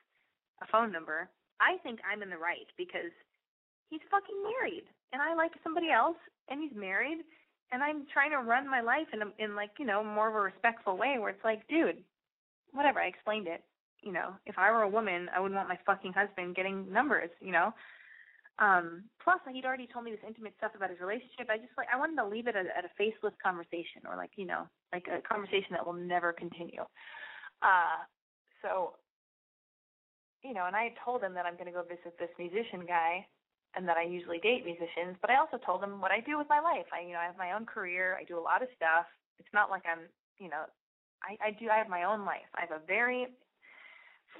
a phone number. I think I'm in the right because he's fucking married and I like somebody else and he's married and I'm trying to run my life in a, in like, you know, more of a respectful way where it's like, dude, whatever, I explained it. You know, if I were a woman, I wouldn't want my fucking husband getting numbers, you know. Um, plus, he'd already told me this intimate stuff about his relationship. I just like I wanted to leave it at, at a faceless conversation, or like you know, like a conversation that will never continue. Uh, so, you know, and I told him that I'm going to go visit this musician guy, and that I usually date musicians. But I also told him what I do with my life. I, you know, I have my own career. I do a lot of stuff. It's not like I'm, you know, I, I do. I have my own life. I have a very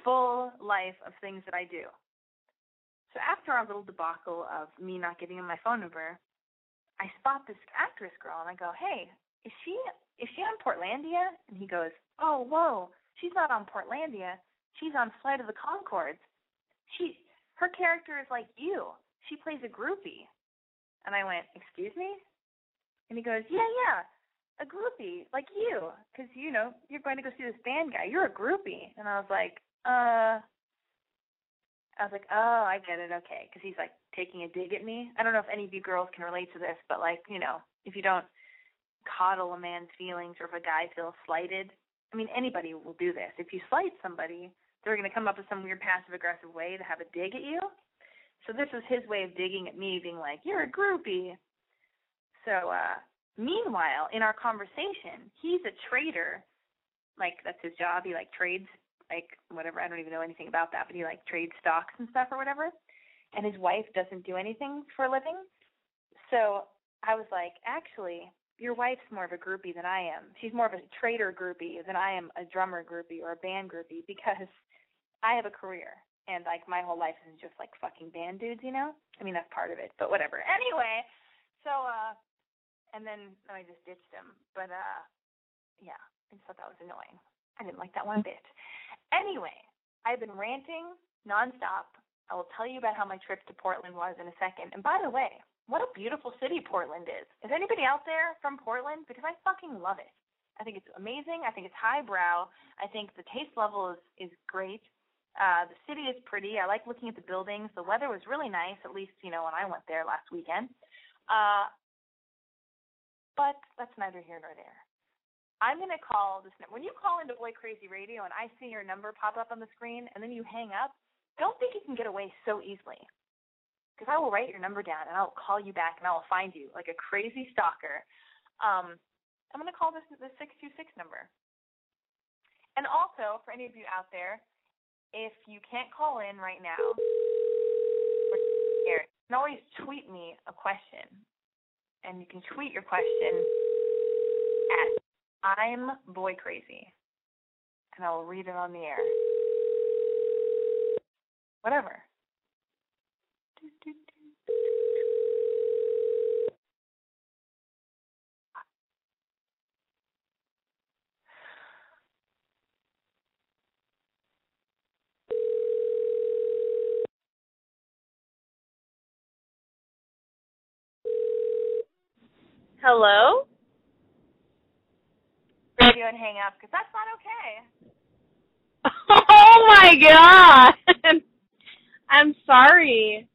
full life of things that I do. So after our little debacle of me not giving him my phone number, I spot this actress girl and I go, "Hey, is she is she on Portlandia?" And he goes, "Oh, whoa, she's not on Portlandia. She's on Flight of the Conchords. She her character is like you. She plays a groupie." And I went, "Excuse me?" And he goes, "Yeah, yeah, a groupie like you, because you know you're going to go see this band guy. You're a groupie." And I was like, "Uh." I was like, oh, I get it, okay, because he's like taking a dig at me. I don't know if any of you girls can relate to this, but like, you know, if you don't coddle a man's feelings or if a guy feels slighted, I mean, anybody will do this. If you slight somebody, they're going to come up with some weird passive aggressive way to have a dig at you. So this was his way of digging at me, being like, you're a groupie. So, uh, meanwhile, in our conversation, he's a trader. Like, that's his job. He like trades like whatever. I don't even know anything about that, but he like trades stocks and stuff or whatever. And his wife doesn't do anything for a living. So I was like, actually, your wife's more of a groupie than I am. She's more of a trader groupie than I am a drummer groupie or a band groupie because I have a career and like my whole life isn't just like fucking band dudes, you know? I mean that's part of it, but whatever. Anyway, so uh and then I just ditched him. But uh yeah, I just thought that was annoying. I didn't like that one bit. Anyway, I've been ranting nonstop. I will tell you about how my trip to Portland was in a second. And by the way, what a beautiful city Portland is. Is anybody out there from Portland? Because I fucking love it. I think it's amazing. I think it's highbrow. I think the taste level is is great. Uh, the city is pretty. I like looking at the buildings. The weather was really nice, at least you know when I went there last weekend. Uh, but that's neither here nor there. I'm going to call this. number. When you call into Boy Crazy Radio and I see your number pop up on the screen and then you hang up, don't think you can get away so easily. Because I will write your number down and I'll call you back and I will find you like a crazy stalker. Um, I'm going to call this the 626 number. And also, for any of you out there, if you can't call in right now, you can always tweet me a question. And you can tweet your question I'm boy crazy. And I'll read it on the air. Whatever. Hello? Radio and hang up because that's not okay. Oh my god! I'm sorry.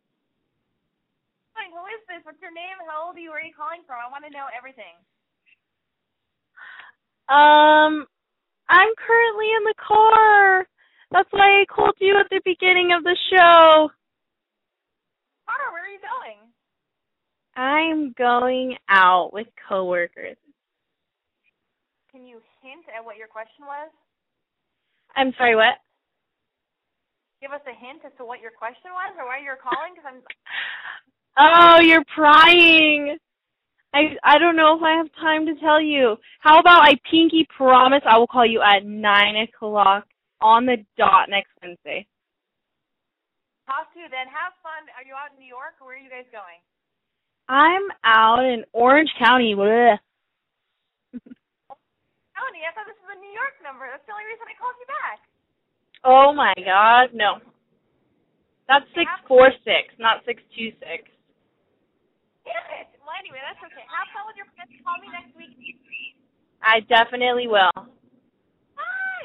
Fine, who is this? What's your name? How old are you? Where are you calling from? I want to know everything. Um, I'm currently in the car. That's why I called you at the beginning of the show. Car, where are you going? I'm going out with coworkers. Can you hint at what your question was? I'm sorry, what? Give us a hint as to what your question was or why you're calling? Because I'm. Oh, you're prying. I I don't know if I have time to tell you. How about I pinky promise I will call you at nine o'clock on the dot next Wednesday. Talk to you then. Have fun. Are you out in New York or where are you guys going? I'm out in Orange County. Bleh. Tony, I thought this was a New York number. That's the only reason I called you back. Oh my God, no. That's six four six, not six two six. Damn it. Well, anyway, that's okay. Have fun with your friends. Call me next week. I definitely will. Hi.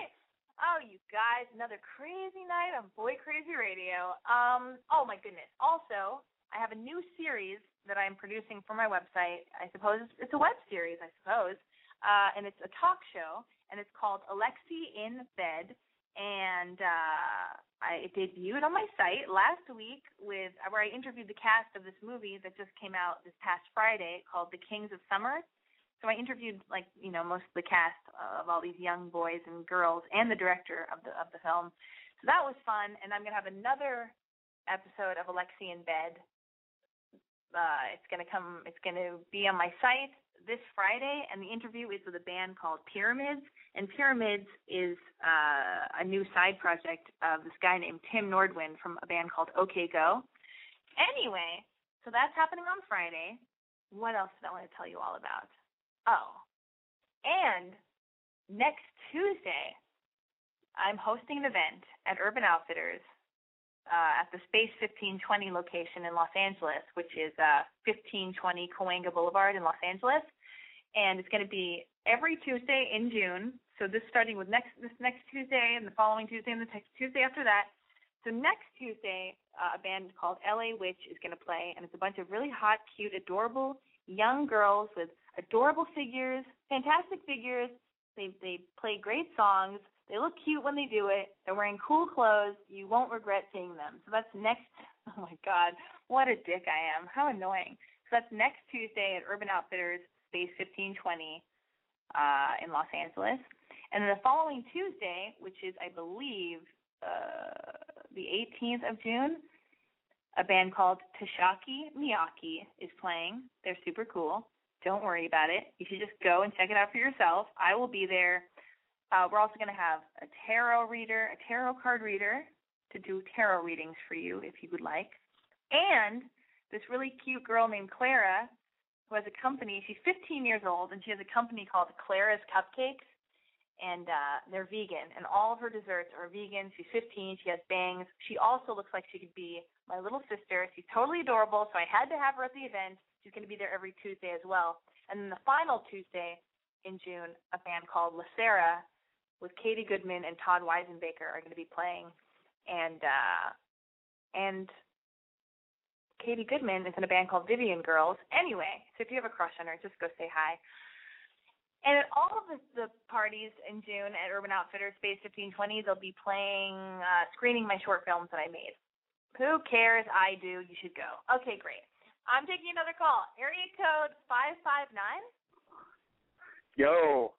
Oh, you guys, another crazy night on Boy Crazy Radio. Um, oh my goodness. Also, I have a new series that I'm producing for my website. I suppose it's, it's a web series, I suppose. Uh, and it's a talk show, and it's called Alexi in Bed. And uh, I it debuted on my site last week with where I interviewed the cast of this movie that just came out this past Friday called The Kings of Summer. So I interviewed like you know most of the cast of all these young boys and girls and the director of the of the film. So that was fun, and I'm gonna have another episode of Alexi in Bed. Uh, it's gonna come. It's gonna be on my site this Friday, and the interview is with a band called Pyramids. And Pyramids is uh, a new side project of this guy named Tim Nordwind from a band called OK Go. Anyway, so that's happening on Friday. What else did I want to tell you all about? Oh, and next Tuesday, I'm hosting an event at Urban Outfitters uh, at the Space 1520 location in Los Angeles, which is uh, 1520 Cahuenga Boulevard in Los Angeles, and it's going to be every Tuesday in June. So this starting with next this next Tuesday and the following Tuesday and the next Tuesday after that. So next Tuesday, uh, a band called LA Witch is going to play, and it's a bunch of really hot, cute, adorable young girls with adorable figures, fantastic figures. They they play great songs. They look cute when they do it. They're wearing cool clothes. You won't regret seeing them. So that's next. Oh my God, what a dick I am. How annoying. So that's next Tuesday at Urban Outfitters, Space 1520 uh, in Los Angeles. And then the following Tuesday, which is, I believe, uh, the 18th of June, a band called Tashaki Miyaki is playing. They're super cool. Don't worry about it. You should just go and check it out for yourself. I will be there. Uh, we're also going to have a tarot reader, a tarot card reader to do tarot readings for you if you would like. And this really cute girl named Clara who has a company. She's 15 years old and she has a company called Clara's Cupcakes and uh they're vegan and all of her desserts are vegan. She's 15, she has bangs. She also looks like she could be my little sister. She's totally adorable, so I had to have her at the event. She's going to be there every Tuesday as well. And then the final Tuesday in June, a band called La Sera with Katy Goodman and Todd Wisenbaker are going to be playing and uh and Katy Goodman is in a band called Vivian Girls. Anyway, so if you have a crush on her, just go say hi. And at all of the, the parties in June at Urban Outfitters Space 1520, they'll be playing, uh, screening my short films that I made. Who cares? I do. You should go. Okay, great. I'm taking another call. Area code 559. Yo,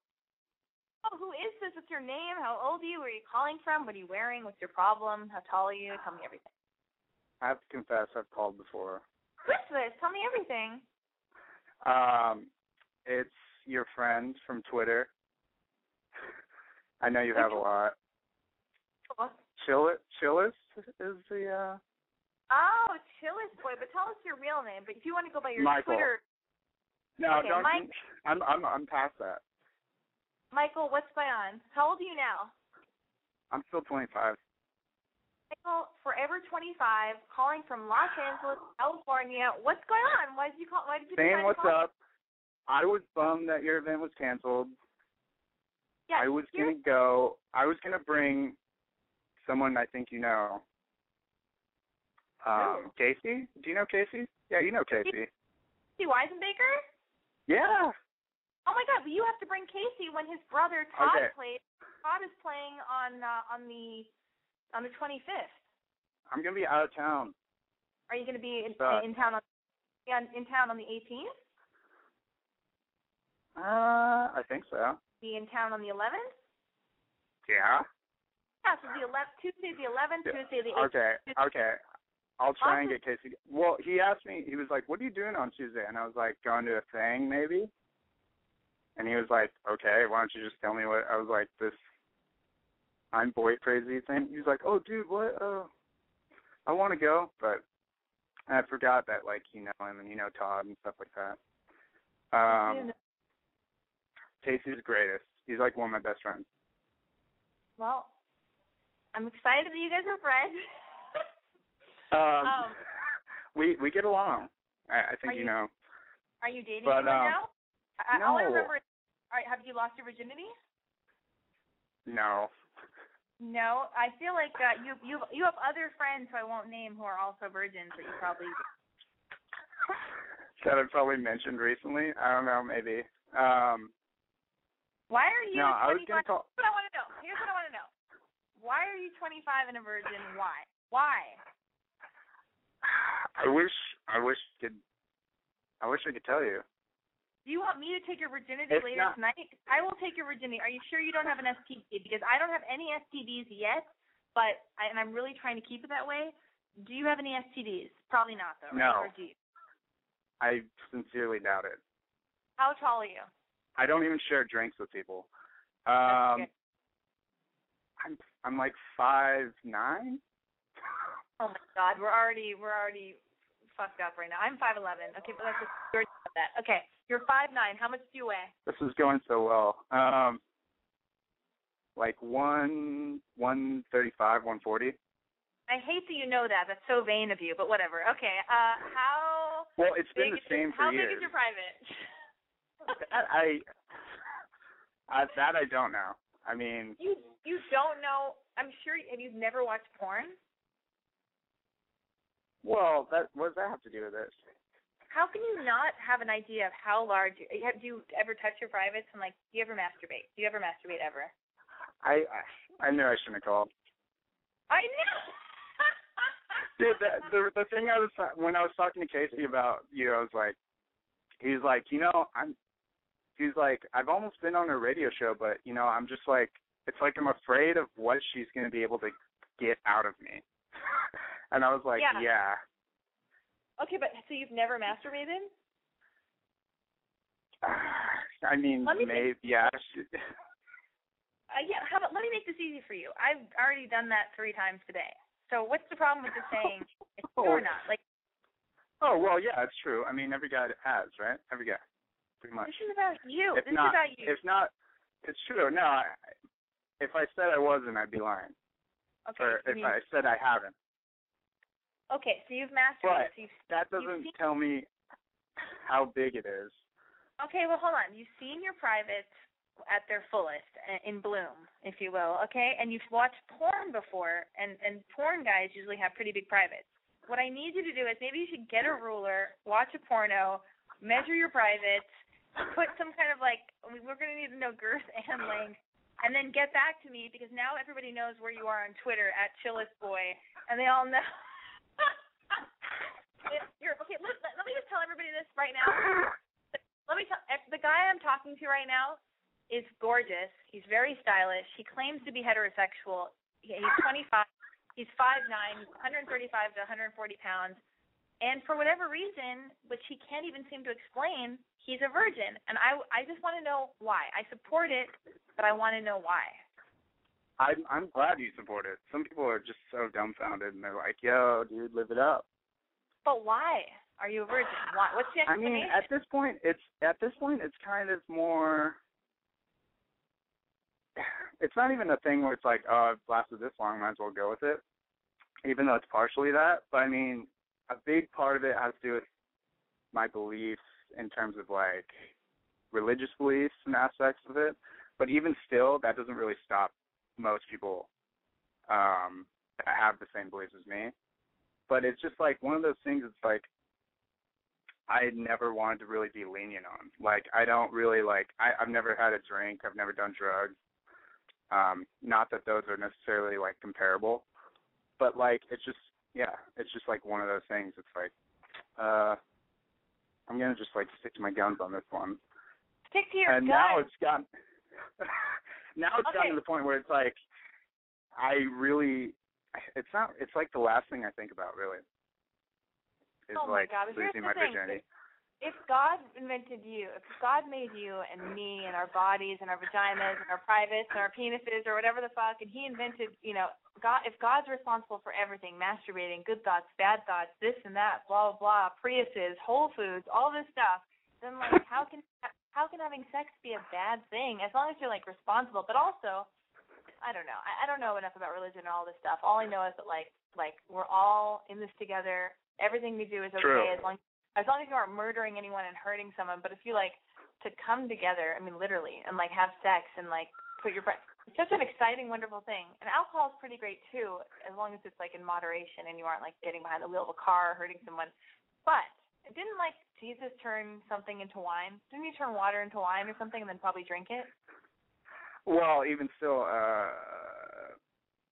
Oh, who is this? What's your name? How old are you? Where are you calling from? What are you wearing? What's your problem? How tall are you? Tell me everything. I have to confess, I've called before. This? Tell me everything. Um, it's your friend from Twitter. I know you have a lot. What? Chillis, Chillis is the uh Oh, Chillis boy, but tell us your real name. But if you want to go by your Michael. Twitter, no, Okay, don't. Mike- I'm I'm I'm past that. Michael, what's going on? How old are you now? I'm still 25. Michael, Forever 25, calling from Los Angeles, California. What's going on? Why did you call? Why did you Saying what's up. I was bummed that your event was canceled. Yes, I was gonna go. I was gonna bring someone I think you know. Um, Casey? Do you know Casey? Yeah, you know Casey. See Wisenbaker? Yeah. Oh my God! You have to bring Casey when his brother Todd Okay. plays. Todd is playing on uh, on the on the 25th. I'm gonna be out of town. Are you going to be in, Uh, in town on yeah, in town on the 18th? Uh, I think so. Be in town on the 11th? Yeah. Yeah, so the 11th, Tuesday the 11th, Yeah. Tuesday the 18th. Okay. Okay. I'll try and get Casey. Well, he asked me. He was like, "What are you doing on Tuesday?" And I was like, "Going to a thing, maybe." And he was like, "Okay, why don't you just tell me what?" I was like, "This, I'm boy crazy thing." He was like, "Oh, dude, what? Uh, I want to go, but I forgot that like you know him and you know Todd and stuff like that." Um, Casey's the greatest. He's like one of my best friends. Well, I'm excited that you guys are friends. Um, Um, we we get along. I, I think you you- know. Are you dating But, um, now? I, All I no. remember is, all right, have you lost your virginity? No. No, I feel like uh, you you you have other friends who I won't name who are also virgins that you probably that I've probably mentioned recently. I don't know, maybe. Um Why are you no, I was 25? gonna call Here's what I want to know. Here's what I want to know. Why are you 25 and a virgin? Why? Why? I wish I wish I could I wish I could tell you. Do you want me to take your virginity It's later not- tonight? I will take your virginity. Are you sure you don't have an STD? Because I don't have any STDs yet, but I, and I'm really trying to keep it that way. Do you have any STDs? Probably not, though. No. Right? Or do you? I sincerely doubt it. How tall are you? I don't even share drinks with people. Um good. I'm I'm like five nine. Oh my God, we're already we're already fucked up right now. I'm 5'11. Okay, but that's just that. Okay, you're five nine. How much do you weigh? This is going so well. Um like one one thirty five, one forty. I hate that you know that. That's so vain of you, but whatever. Okay, uh, how Well, it's been the same your, for how years. big is your private? That I, I that I don't know. I mean, you you don't know? I'm sure. Have you never watched porn? well, that what does that have to do with it? How can you not have an idea of how large? You, have do you ever touch your privates and like? Do you ever masturbate? Do you ever masturbate ever? I I, I knew I shouldn't have called. I knew. Dude, the, the the thing I was when I was talking to Casey about you, I was like, he's like, you know, I'm. He's like, I've almost been on a radio show, but you know, I'm just like, it's like I'm afraid of what she's going to be able to get out of me. and I was like, Yeah. yeah. Okay, but so you've never masturbated? I mean, me maybe yeah. Uh, yeah. How about let me make this easy for you? I've already done that three times today. So what's the problem with just saying it's true or not? Like Oh well, yeah, it's true. I mean, every guy has, right? Every guy, pretty much. this is about you. If this not, is about you. if not, it's true. No, I, if I said I wasn't, I'd be lying. okay. Or if you- I said I haven't, okay. So you've mastered But- so you've, that You've doesn't seen- tell me how big it is. okay. Well, hold on. You've seen your privates at their fullest, uh, in bloom, if you will. Okay. And you've watched porn before, and and porn guys usually have pretty big privates. What I need you to do is maybe you should get a ruler, watch a porno, measure your privates, put some kind of like we- we're going to need to know girth and length, and then get back to me because now everybody knows where you are on Twitter at chillisboy, and they all know. You're, okay, let, let, me just tell everybody this right now. Let me tell the guy I'm talking to right now is gorgeous. He's very stylish. He claims to be heterosexual. He, he's 25. He's 5'9", 135 to 140 pounds. And for whatever reason, which he can't even seem to explain, he's a virgin. And I, I just want to know why. I support it, but I want to know why. I'm I'm glad you support it. Some people are just so dumbfounded and they're like, "Yo, dude, live it up." But why are you a virgin? Why? What's the I mean, at this point, it's at this point, it's kind of more. It's not even a thing where it's like, oh, I've lasted this long, might as well go with it. Even though it's partially that, but I mean, a big part of it has to do with my beliefs in terms of like religious beliefs and aspects of it. But even still, that doesn't really stop most people um that have the same beliefs as me. But it's just like one of those things it's like I never wanted to really be lenient on. Like I don't really like I, I've never had a drink, I've never done drugs. Um, not that those are necessarily like comparable. But like it's just yeah, it's just like one of those things. It's like uh I'm gonna just like stick to my guns on this one. Stick to your guns. and guns. now it's gotten now it's Okay. gotten to the point where it's like I really it's not it's like the last thing I think about really. Is Oh my like God, losing my thing. virginity. if God invented you, if God made you and me and our bodies and our vaginas and our privates and our penises or whatever the fuck, and He invented, you know, God, if God's responsible for everything, masturbating, good thoughts, bad thoughts, this and that, blah blah blah, Priuses, Whole Foods, all this stuff, then like, how can how can having sex be a bad thing as long as you're like responsible? But also, I don't know. I, I don't know enough about religion and all this stuff. All I know is that like like we're all in this together. Everything we do is okay True. as long as long as you aren't murdering anyone and hurting someone. But if you like to come together, I mean literally, and like have sex and like put your breath. It's such an exciting, wonderful thing. And alcohol is pretty great too, as long as it's like in moderation and you aren't like getting behind the wheel of a car or hurting someone. But didn't like Jesus turn something into wine? Didn't he turn water into wine or something and then probably drink it? Well, even still, uh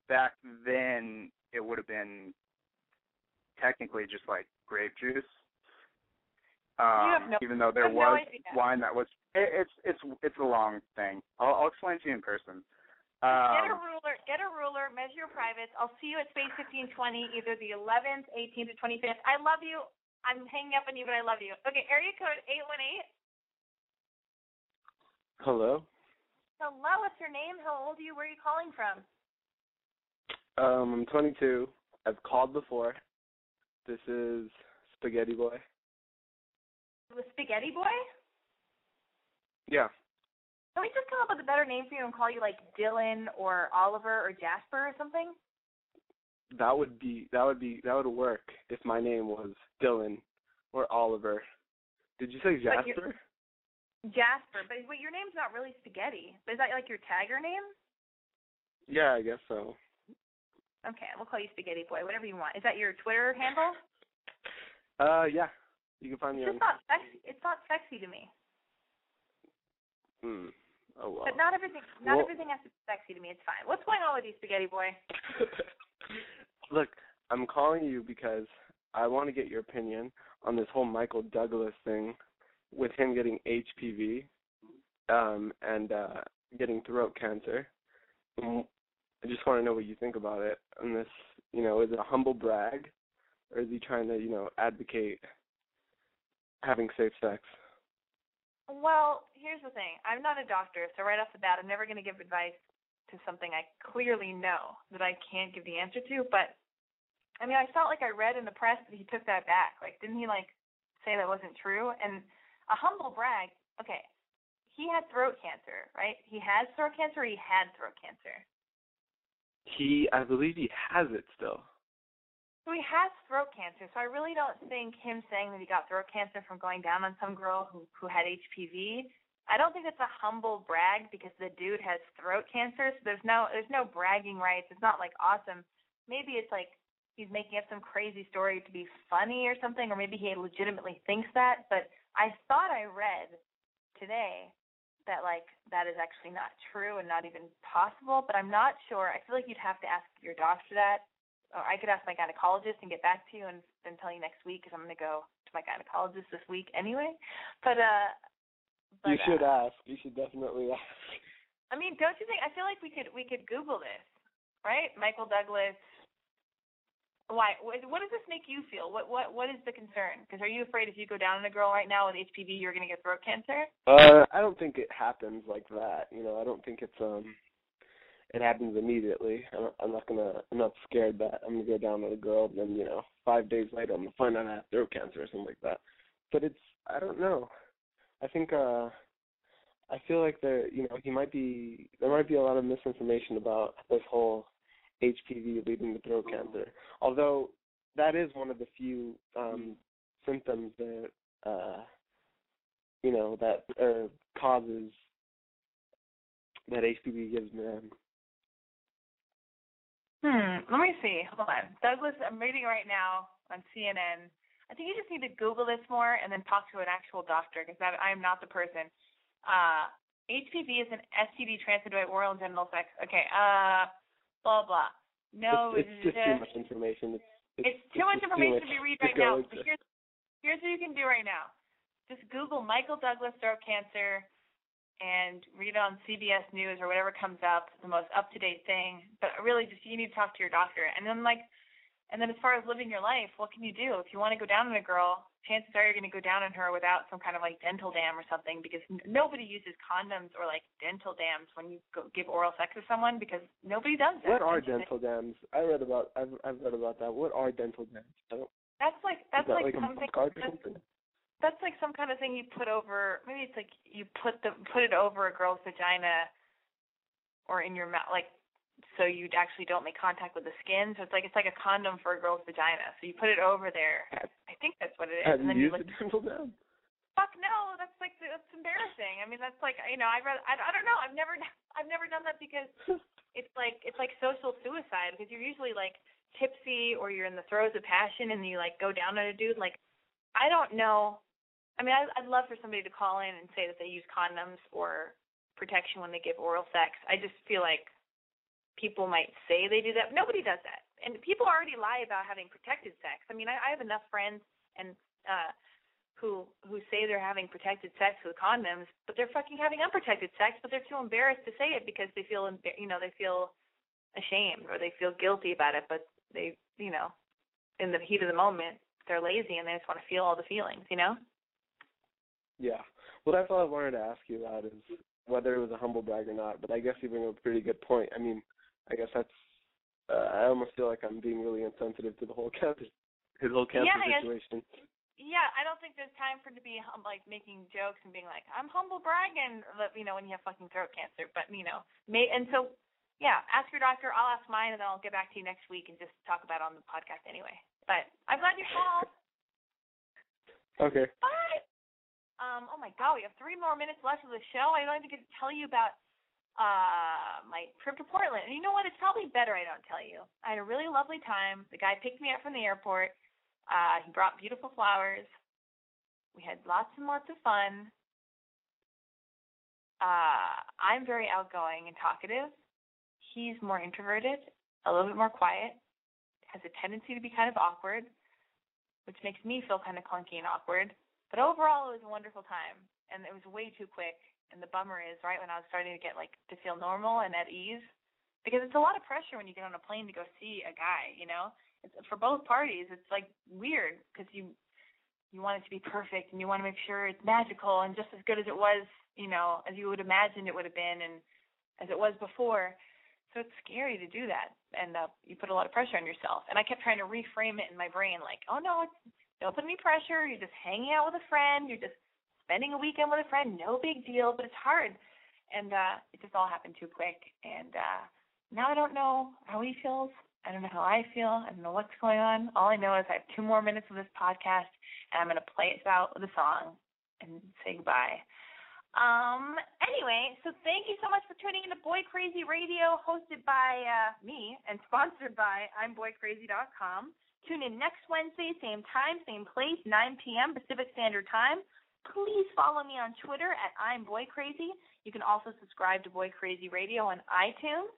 back then it would have been technically just like grape juice. Um, no- even though there I have no was wine that was it, it's it's it's a long thing. I'll, I'll explain to you in person. get a Um, ruler, get a ruler, measure your privates. I'll see you at space 1520, either the 11th, 18th, or 25th. I love you. I'm hanging up on you, but I love you. Okay, area code 818. Hello. Hello, what's your name? How old are you? Where are you calling from? Um, I'm 22. I've called before. This is Spaghetti Boy. The Spaghetti Boy? Yeah. Can we just come up with a better name for you and call you like Dylan or Oliver or Jasper or something? That would be that would be that would work if my name was Dylan or Oliver. Did you say Jasper? Jasper, but wait, your name's not really Spaghetti. But is that like your tagger name? Yeah, I guess so. Okay, we'll call you Spaghetti Boy, whatever you want. Is that your Twitter handle? Uh, yeah. You can find me just on. not sexy. It's not sexy to me. Hmm. Oh well. But not everything. Not Well- everything has to be sexy to me. It's fine. What's going on with you, Spaghetti Boy? Look, I'm calling you because I want to get your opinion on this whole Michael Douglas thing with him getting HPV um and uh getting throat cancer. Mm, I just want to know what you think about it. And this, you know, is it a humble brag or is he trying to, you know, advocate having safe sex? Well, here's the thing. I'm not a doctor, so right off the bat, I'm never going to give advice to something I clearly know that I can't give the answer to. But I mean, I felt like I read in the press that he took that back. Like, didn't he like say that wasn't true? And a humble brag. Okay, he had throat cancer, right? He has throat cancer. Or he had throat cancer. He I believe he has it still. So he has throat cancer. So I really don't think him saying that he got throat cancer from going down on some girl who who had HPV. I don't think it's a humble brag because the dude has throat cancer. So there's no there's no bragging rights. It's not like awesome. Maybe it's like he's making up some crazy story to be funny or something, or maybe he legitimately thinks that. But I thought I read today that like that is actually not true and not even possible. But I'm not sure. I feel like you'd have to ask your doctor that or I could ask my gynecologist and get back to you and then tell you next week because I'm going to go to my gynecologist this week anyway. But uh, but, you should uh, ask. You should definitely ask. I mean, don't you think? I feel like we could we could Google this, right? Michael Douglas. Why? What does this make you feel? What what what is the concern? Because are you afraid if you go down on a girl right now with HPV, you're going to get throat cancer? Uh, I don't think it happens like that. You know, I don't think it's um, it happens immediately. I'm I'm not gonna, I'm not scared that I'm gonna go down with a girl and then you know, five days later I'm gonna find out I have throat cancer or something like that. But it's, I don't know. I think, uh, I feel like there, you know, he might be, there might be a lot of misinformation about this whole HPV leading to throat cancer. Although that is one of the few um symptoms that, uh, you know, that uh, causes that HPV gives men. Hmm. Let me see. Hold on. Douglas, I'm reading right now on CNN. I think you just need to Google this more and then talk to an actual doctor because I am not the person. Uh, HPV is an STD transmitted by oral and genital sex. Okay. Uh, blah blah. No. It's, it's just too much information. It's, it's, it's too much information too to be read right now. But here's here's what you can do right now. Just Google Michael Douglas throat cancer and read on CBS News or whatever comes up, the most up to date thing. But really, just you need to talk to your doctor. And then like, and then as far as living your life, what can you do? If you want to go down on a girl, chances are you're going to go down on her without some kind of like dental dam or something because n- nobody uses condoms or like dental dams when you go give oral sex to someone because nobody does that. What are dental dams? I read about. I've I've read about that. What are dental dams? That's like that's that like, like, something. that's- something? that's like some kind of thing you put over maybe it's like you put the put it over a girl's vagina or in your mouth like so you actually don't make contact with the skin. So it's like it's like a condom for a girl's vagina. So you put it over there. I think that's what it is. Have and you then you used like a dental dam? fuck no that's like that's embarrassing. I mean that's like you know i'd rather I, I don't know. I've never i've never done that because it's like it's like social suicide because you're usually like tipsy or you're in the throes of passion and you like go down on a dude. Like i don't know. I mean I, i'd love for somebody to call in and say that they use condoms or protection when they give oral sex. I just feel like people might say they do that nobody does that and people already lie about having protected sex i mean i, I have enough friends and uh who who say they're having protected sex with condoms, but they're fucking having unprotected sex, but they're too embarrassed to say it because they feel you know they feel ashamed or they feel guilty about it, but they you know in the heat of the moment they're lazy and they just want to feel all the feelings, you know. Yeah. Well, that's all I wanted to ask you about is whether it was a humble brag or not. But I guess you bring up a pretty good point. I mean, I guess that's. Uh, I almost feel like I'm being really insensitive to the whole cancer, his whole cancer Yeah, situation. Yeah, I don't think there's time for to be hum- like making jokes and being like I'm humble bragging, you know, when you have fucking throat cancer. But you know, may and so yeah, ask your doctor. I'll ask mine, and then I'll get back to you next week and just talk about it on the podcast anyway. But I'm glad you called. Okay. Bye. Um, oh my god, we have three more minutes left of the show. I don't even get to tell you about uh my trip to Portland. And you know what? It's probably better I don't tell you. I had a really lovely time. The guy picked me up from the airport. Uh he brought beautiful flowers. We had lots and lots of fun. Uh I'm very outgoing and talkative. He's more introverted, a little bit more quiet, has a tendency to be kind of awkward, which makes me feel kind of clunky and awkward. But overall, it was a wonderful time, and it was way too quick. And the bummer is, right when I was starting to get like to feel normal and at ease, because it's a lot of pressure when you get on a plane to go see a guy. You know, it's for both parties. It's like weird because you you want it to be perfect and you want to make sure it's magical and just as good as it was, you know, as you would imagine it would have been and as it was before. So it's scary to do that, and uh, you put a lot of pressure on yourself. And I kept trying to reframe it in my brain, like, oh no, it's don't put any pressure. You're just hanging out with a friend. You're just spending a weekend with a friend. No big deal, but it's hard. And uh it just all happened too quick. And uh now I don't know how he feels. I don't know how I feel. I don't know what's going on. All I know is I have two more minutes of this podcast, and I'm to play it out with a song and say goodbye. Um. Anyway, so thank you so much for tuning in to Boy Crazy Radio, hosted by uh, me and sponsored by I'mBoyCrazy.com. Tune in next Wednesday, same time, same place, 9 p.m. Pacific Standard Time. Please follow me on Twitter at I'm Boy Crazy. You can also subscribe to Boy Crazy Radio on iTunes.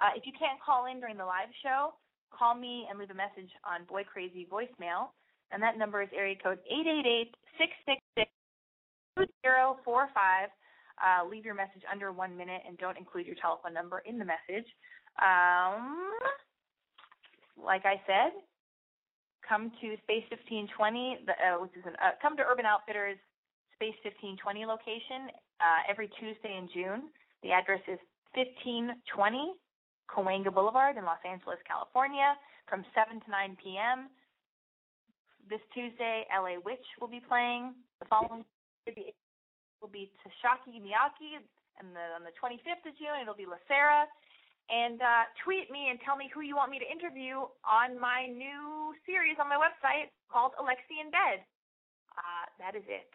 Uh, if you can't call in during the live show, call me and leave a message on Boy Crazy voicemail, and that number is area code eight eight eight six six six two zero four five. Uh, leave your message under one minute and don't include your telephone number in the message. Um, like I said, come to Space 1520, the, uh, which is an, uh, come to Urban Outfitters Space 1520 location uh, every Tuesday in June. The address is 1520 Cahuenga Boulevard in Los Angeles, California, from 7 to 9 p.m. This Tuesday, LA Witch will be playing. The following will be Tashaki Miyaki, and then on the 25th of June, it'll be La Sera and uh, tweet me and tell me who you want me to interview on my new series on my website called Alexi in Bed. Uh, that is it.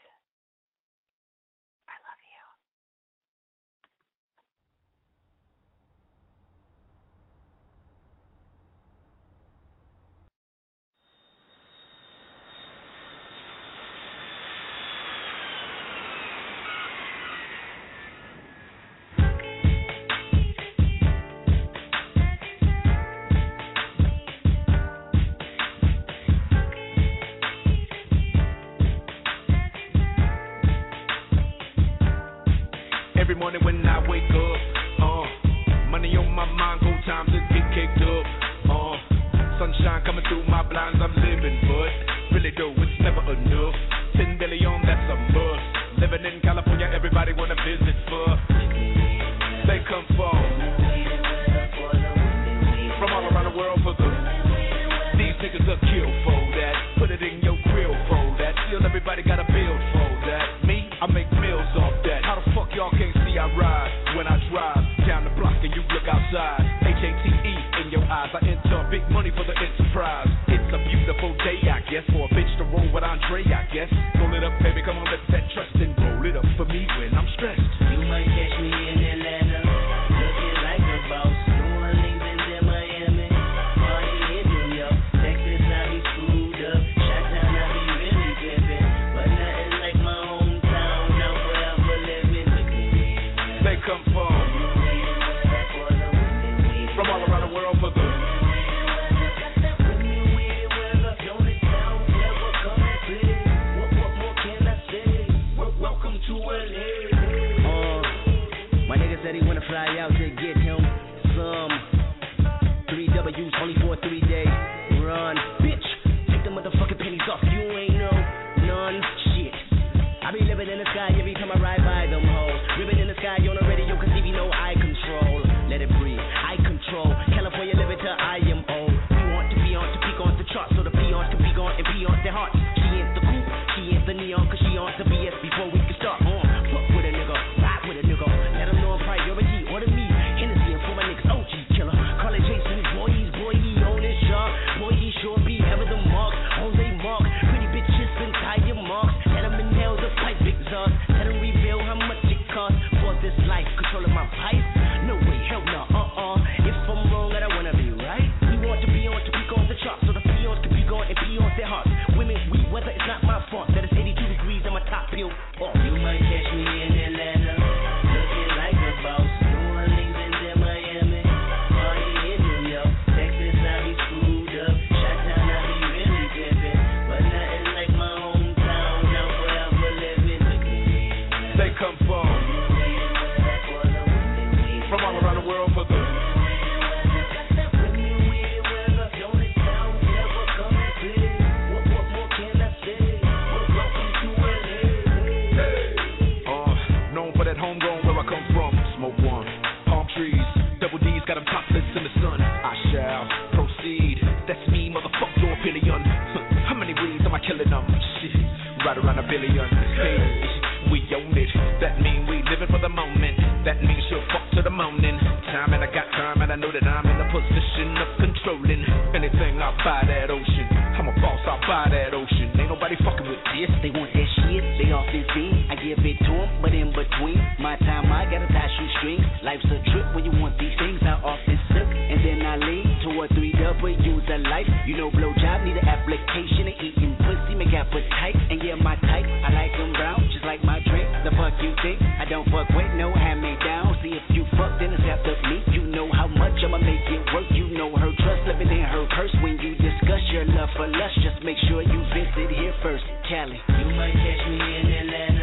out to get him some. Three W's, only four, three. really. We own it. That mean we living for the moment. That means you'll fuck to the morning. Time and I got time and I know that I'm in the position of controlling anything I buy that ocean. I'm a boss, I buy that ocean. Ain't nobody fucking with this. They want that shit. They off this scene. I give it to 'em, but in between my time, I gotta tie shoestrings. Life's a trip when you want these things. I often suck and then I leave four three W's of life. You know, blowjob need an application and eating pussy make appetite. And yeah, my type, I like them brown, just like my drink. The fuck you think? I don't fuck with no hand me down. See if you fuck, then accept the meat. You know how much I'ma make it work. You know her trust, living in her purse. When you discuss your love for lust, just make sure you visit here first, Cali. You might catch me in Atlanta.